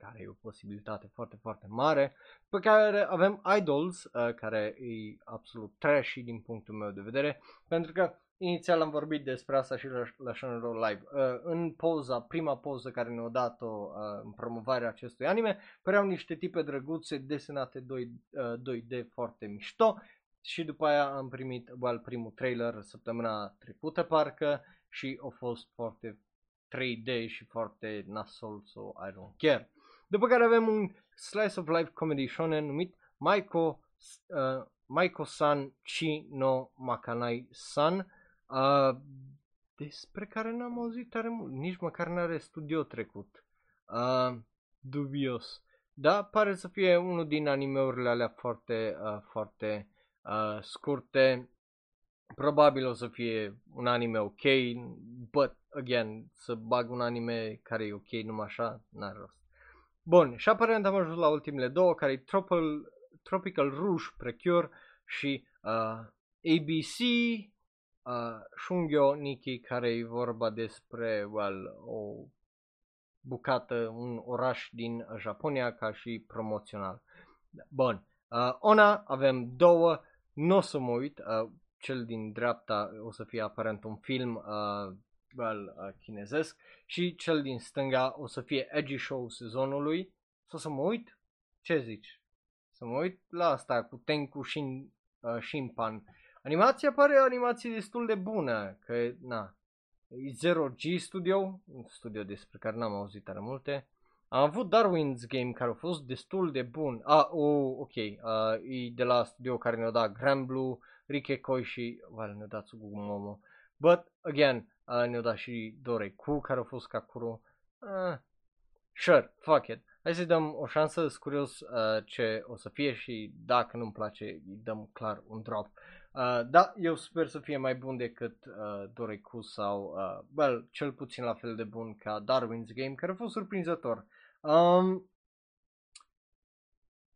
care e o posibilitate foarte, foarte mare, pe care avem Idols, uh, care e absolut trashy din punctul meu de vedere, pentru că inițial am vorbit despre asta și la, la Shonen Live. Uh, în poza, prima poză care ne-a dat-o uh, în promovarea acestui anime, păreau niște tipe drăguțe desenate 2, uh, 2D foarte mișto și după aia am primit well, primul trailer săptămâna trecută parcă și a fost foarte 3D și foarte nasol, so I don't care. După care avem un slice of life comedy shonen numit Maiko, uh, Maiko-san Chi no Makanai-san uh, despre care n-am auzit tare mult, nici măcar n-are studio trecut. Uh, dubios. Da, pare să fie unul din animeurile alea foarte, uh, foarte uh, scurte. Probabil o să fie un anime ok, but again, să bag un anime care e ok numai așa, n-are rost. Bun, și aparent am ajuns la ultimele două, care e Tropical, Tropical Rouge Precure și uh, ABC uh, Shungyo Nikki, care e vorba despre well, o bucată, un oraș din Japonia ca și promoțional. Bun, uh, Ona avem două, nu o să mă uit, uh, cel din dreapta o să fie aparent un film uh, well, uh, chinezesc și cel din stânga o să fie Edgy Show sezonului. Sau să mă uit? Ce zici? Să mă uit la asta cu Tenku Shin, uh, Shimpan. animația pare o animație destul de bună, că, na, e Zero G Studio, un studio despre care n-am auzit tare multe. Am avut Darwin's Game care a fost destul de bun. Ah, oh, ok, uh, e de la studio care ne-a dat Granblue, Rike Koi și, well, ne-a dat Momo. But, again, uh, ne-a dat și Ku care a fost Kakuro. Uh, sure, fuck it. Hai să dăm o șansă, sunt curios uh, ce o să fie și dacă nu-mi place, îi dăm clar un drop. Uh, da, eu sper să fie mai bun decât uh, Doreku sau, uh, well, cel puțin la fel de bun ca Darwin's Game, care a fost surprinzător. Um,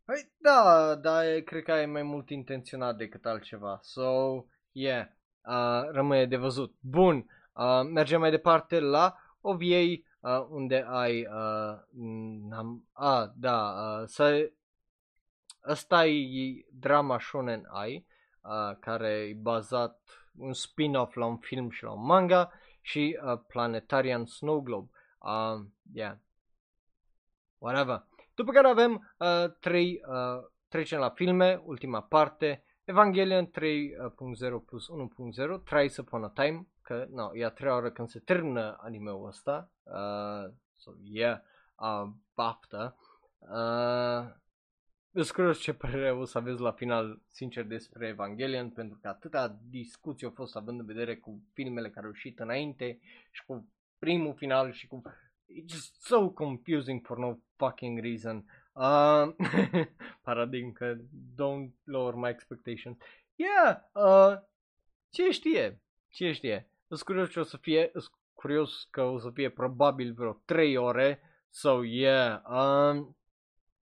Păi da, da, cred că e mai mult intenționat decât altceva. So, yeah, uh, rămâne de văzut. Bun, uh, mergem mai departe la OVA, uh, unde ai, uh, am, a, da, uh, să, ăsta e drama Shonen Ai, uh, care e bazat un spin-off la un film și la un manga și uh, Planetarian Snow Globe. Uh, yeah. Whatever. După care avem uh, trei, uh, trecem la filme, ultima parte, Evangelion 3.0 plus 1.0, Thrice Upon a Time, că no, e a treia oră când se termină animeul ăsta, uh, so yeah, uh, baftă. Uh, îți curios ce părere o să aveți la final, sincer, despre Evangelion, pentru că atâta discuții au fost având în vedere cu filmele care au ieșit înainte și cu primul final și cu... It's just so confusing for no fucking reason. Uh, (laughs) paradigm că don't lower my expectations. Yeah, uh, ce știe, ce știe. Sunt curios ce o să fie, sunt curios că o să fie probabil vreo 3 ore. So, yeah. Um,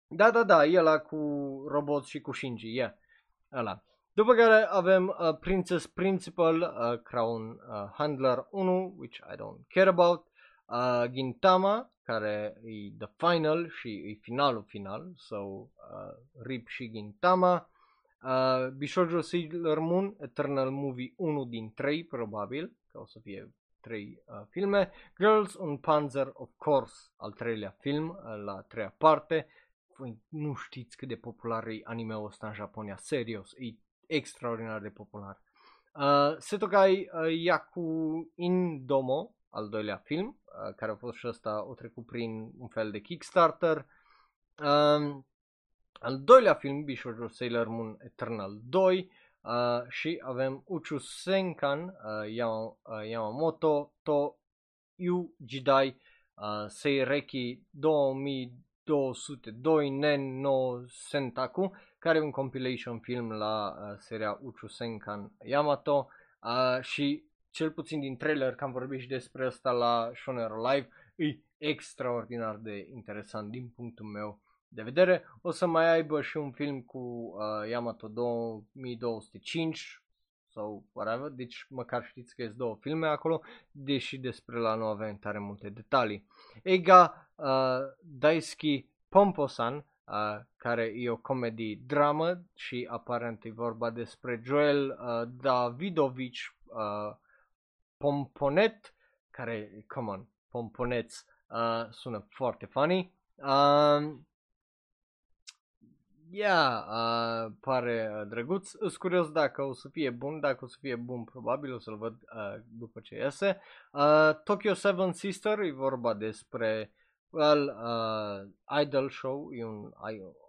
da, da, da, e ăla cu roboți și cu Shinji, yeah. Ăla. După care avem uh, Princess Principal, uh, Crown uh, Handler 1, which I don't care about. Uh, Gintama, care e the final și e finalul final, so uh, RIP și Gintama. Uh, Bishojo Sailor Moon, Eternal Movie 1 din 3 probabil, că o să fie 3 uh, filme. Girls on Panzer, of course, al treilea film, uh, la treia parte. Voi nu știți cât de popular e anime-ul ăsta în Japonia, serios, e extraordinar de popular. Uh, Setokai uh, Yaku Indomo, al doilea film, uh, care a fost și ăsta, o trecut prin un fel de Kickstarter. Uh, al doilea film, Bishoujo Sailor Moon Eternal 2 uh, și avem Uchu Senkan uh, Yama, uh, Yamamoto To Yu Jidai uh, Seireki 2202 Nen no Sentaku care e un compilation film la uh, seria Uchu Senkan Yamato. Uh, și cel puțin din trailer, că am vorbit și despre asta la Shonen Live, e extraordinar de interesant din punctul meu de vedere. O să mai aibă și un film cu uh, Yamato 2205 sau whatever, deci măcar știți că sunt două filme acolo, deși despre la nu avem tare multe detalii. Ega uh, Daisuke Pomposan, uh, care e o comedie dramă și aparent e vorba despre Joel uh, Davidovici uh, Pomponet, care, come on, Pomponeț, uh, sună foarte funny. Uh, yeah, uh, pare uh, drăguț. Sunt curios dacă o să fie bun, dacă o să fie bun probabil o să-l văd uh, după ce iese. Uh, Tokyo Seven Sister e vorba despre well, uh, idol show, e un,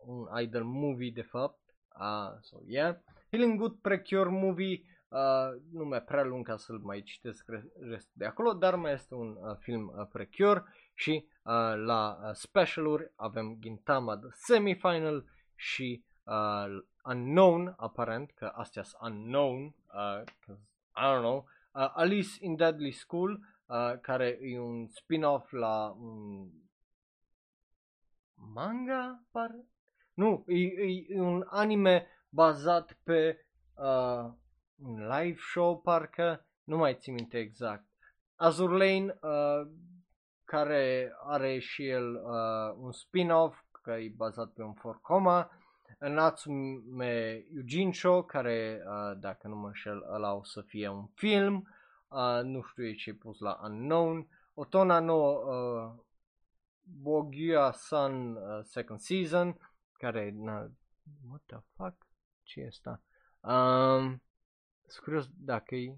un idol movie de fapt. Uh, so yeah. Healing Good Precure Movie Uh, nu mai prea lung ca să-l mai citesc restul de acolo, dar mai este un uh, film uh, precure și uh, la uh, specialuri avem Gintama The Semifinal și uh, Unknown, aparent, că astea sunt Unknown, uh, I don't know, uh, Alice in Deadly School, uh, care e un spin-off la un manga, pare? Nu, e, e un anime bazat pe uh, un live show parcă, nu mai țin minte exact. Azur Lane, uh, care are și el uh, un spin-off, că e bazat pe un forcoma. Natsume Yujincho, care, uh, dacă nu mă înșel, ăla o să fie un film. Uh, nu știu ce pus la Unknown. Otona no uh, Bogia Sun uh, Second Season, care, na, what the fuck, ce e asta? Um, sunt curios dacă e...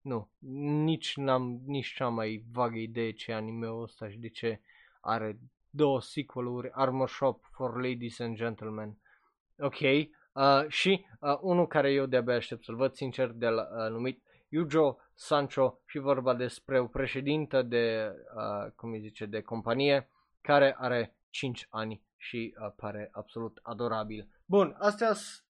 Nu, nici n-am nici cea mai vagă idee ce anime-ul ăsta și de ce are două sequel-uri, Armor Shop for Ladies and Gentlemen. Ok, uh, și uh, unul care eu de-abia aștept să-l văd sincer, de la, uh, numit Yujo Sancho și vorba despre o președintă de, uh, cum îi zice, de companie care are 5 ani și uh, pare absolut adorabil. Bun, astea sunt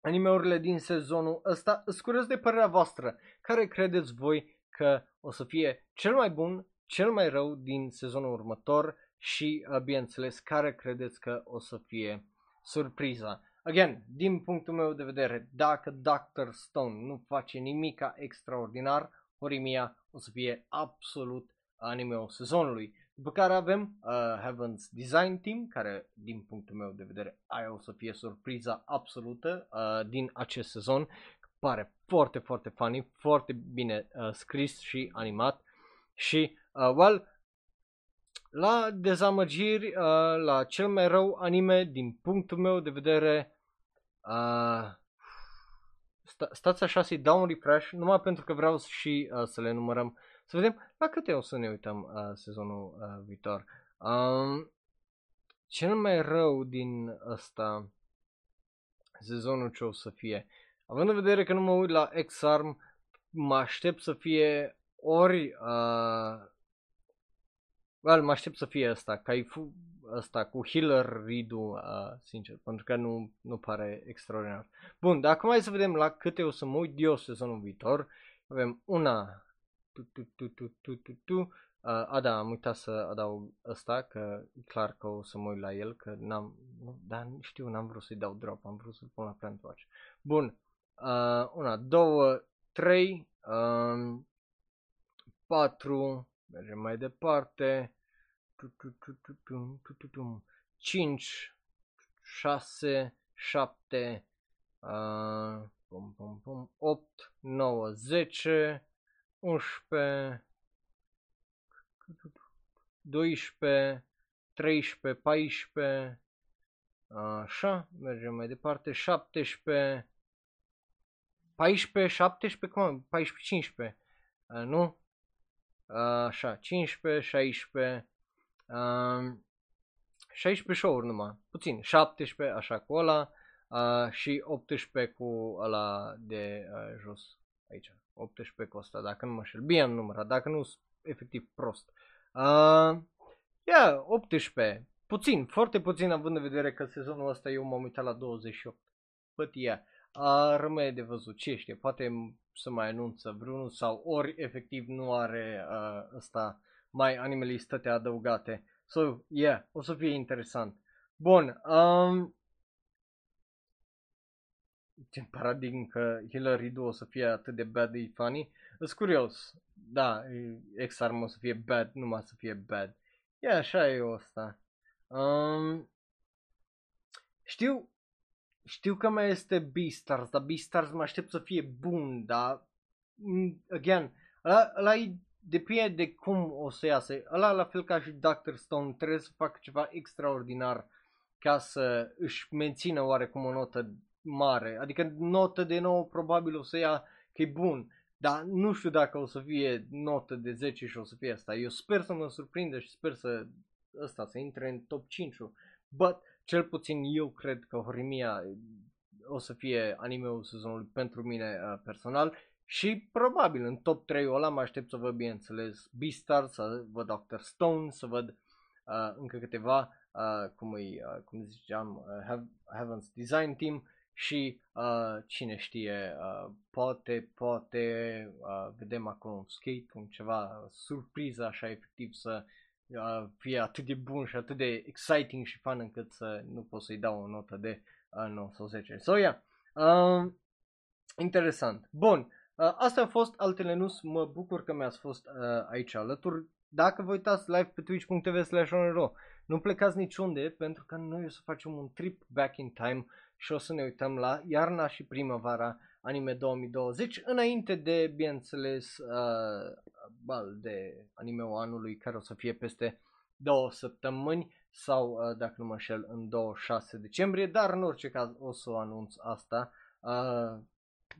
animeurile din sezonul ăsta. Îți curios de părerea voastră. Care credeți voi că o să fie cel mai bun, cel mai rău din sezonul următor și, uh, bineînțeles, care credeți că o să fie surpriza. Again, din punctul meu de vedere, dacă Dr. Stone nu face nimica extraordinar, Horimia o să fie absolut anime-ul sezonului. După care avem uh, Heaven's Design Team, care din punctul meu de vedere aia o să fie surpriza absolută uh, din acest sezon. Pare foarte, foarte funny, foarte bine uh, scris și animat. Și, uh, well, la dezamăgiri, uh, la cel mai rău anime din punctul meu de vedere, uh, sta- stați așa să-i dau un refresh, numai pentru că vreau și uh, să le numărăm să vedem la câte o să ne uităm uh, sezonul uh, viitor. Um, cel mai rău din ăsta sezonul ce o să fie. Având în vedere că nu mă uit la X-Arm, mă aștept să fie ori uh, well, mă aștept să fie asta, Kaifu, asta cu Healer Ridu, uh, sincer, pentru că nu, nu pare extraordinar. Bun, dar acum hai să vedem la câte o să mă uit eu sezonul viitor. Avem una, tu, tu, tu, tu, tu, tu, tu. Uh, a, da, am uitat să adaug ăsta, că e clar că o să mă uit la el, că n-am, nu, dar știu, n-am vrut să-i dau drop, am vrut să-l pun la Plant Watch. Bun, uh, una, două, trei, um, patru, Mergem mai departe. 5, 6, 7, uh, pum, pum, pum, 8, 9, 10, 11, 12, 13, 14, așa, mergem mai departe, 17, 14, 17, cum 14, 15, uh, nu? Așa, 15, 16, 16 show-uri numai, puțin, 17, așa cu ăla și 18 cu ăla de jos aici. 18 costă, dacă nu mă șel. Bine am numărat, dacă nu efectiv prost. Uh, yeah, 18. Puțin, foarte puțin având în vedere că sezonul ăsta eu m-am uitat la 28. But yeah, uh, rămâne de văzut, ce știe, poate să mai anunță vreunul sau ori efectiv nu are uh, ăsta mai animalistate adăugate. So, yeah, o să fie interesant. Bun, um, ce paradigm că Hillary Duo o să fie atât de bad de funny. Sunt curios. Da, X-Arm o să fie bad, numai să fie bad. E așa e asta. Um, știu, știu că mai este Beastars, dar Beastars mă aștept să fie bun, dar mm, again, ăla, ăla e depinde de cum o să iasă. Ăla la fel ca și Dr. Stone trebuie să facă ceva extraordinar ca să își mențină oarecum o notă mare. Adică notă de 9 probabil o să ia că e bun. Dar nu știu dacă o să fie notă de 10 și o să fie asta. Eu sper să mă surprindă și sper să ăsta să intre în top 5 But cel puțin eu cred că Horimia o să fie animeul sezonului pentru mine uh, personal și probabil în top 3 ăla mă aștept să văd bineînțeles Beastar, să văd Dr. Stone, să văd uh, încă câteva, uh, cum, îi, uh, cum ziceam, uh, Heaven's Design Team și uh, cine știe, uh, poate, poate uh, vedem acolo un skate, un ceva surpriză așa efectiv să uh, fie atât de bun și atât de exciting și fun încât să nu pot să-i dau o notă de uh, 9 sau 10. So, yeah. Uh, interesant. Bun. Uh, astea au fost altele nu mă bucur că mi-ați fost uh, aici alături. Dacă vă uitați live pe twitch.tv slash nu plecați niciunde pentru că noi o să facem un trip back in time și o să ne uităm la iarna și primăvara anime 2020 înainte de, bineînțeles, uh, bal de anime anului care o să fie peste două săptămâni sau, uh, dacă nu mă înșel, în 26 decembrie, dar în orice caz o să o anunț asta uh,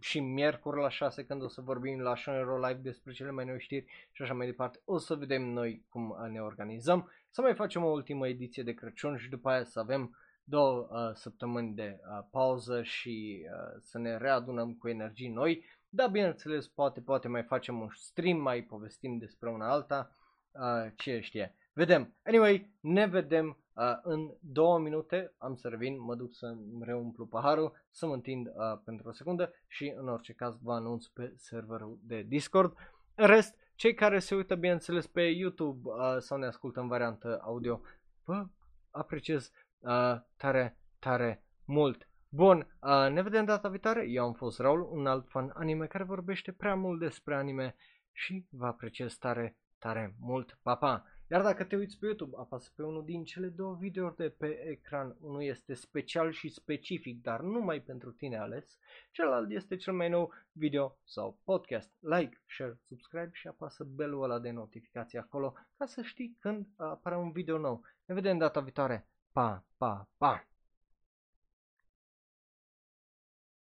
și miercuri la 6 când o să vorbim la Shonero Live despre cele mai noi știri și așa mai departe. O să vedem noi cum ne organizăm. Să mai facem o ultimă ediție de Crăciun și după aia să avem două uh, săptămâni de uh, pauză și uh, să ne readunăm cu energii noi. Dar bineînțeles, poate, poate mai facem un stream, mai povestim despre una alta, uh, ce știe. Vedem. Anyway, ne vedem uh, în două minute. Am să revin, mă duc să reumplu paharul, să mă întind uh, pentru o secundă și în orice caz vă anunț pe serverul de Discord. În rest, cei care se uită bineînțeles pe YouTube uh, sau ne ascultă în variantă audio, vă apreciez uh, tare, tare mult. Bun, uh, ne vedem data viitoare. Eu am fost Raul, un alt fan anime care vorbește prea mult despre anime și vă apreciez tare, tare mult. Pa, pa! Iar dacă te uiți pe YouTube, apasă pe unul din cele două videouri de pe ecran. Unul este special și specific, dar numai pentru tine ales. Celălalt este cel mai nou video sau podcast. Like, share, subscribe și apasă belul ăla de notificații acolo ca să știi când apare un video nou. Ne vedem data viitoare. Pa, pa, pa!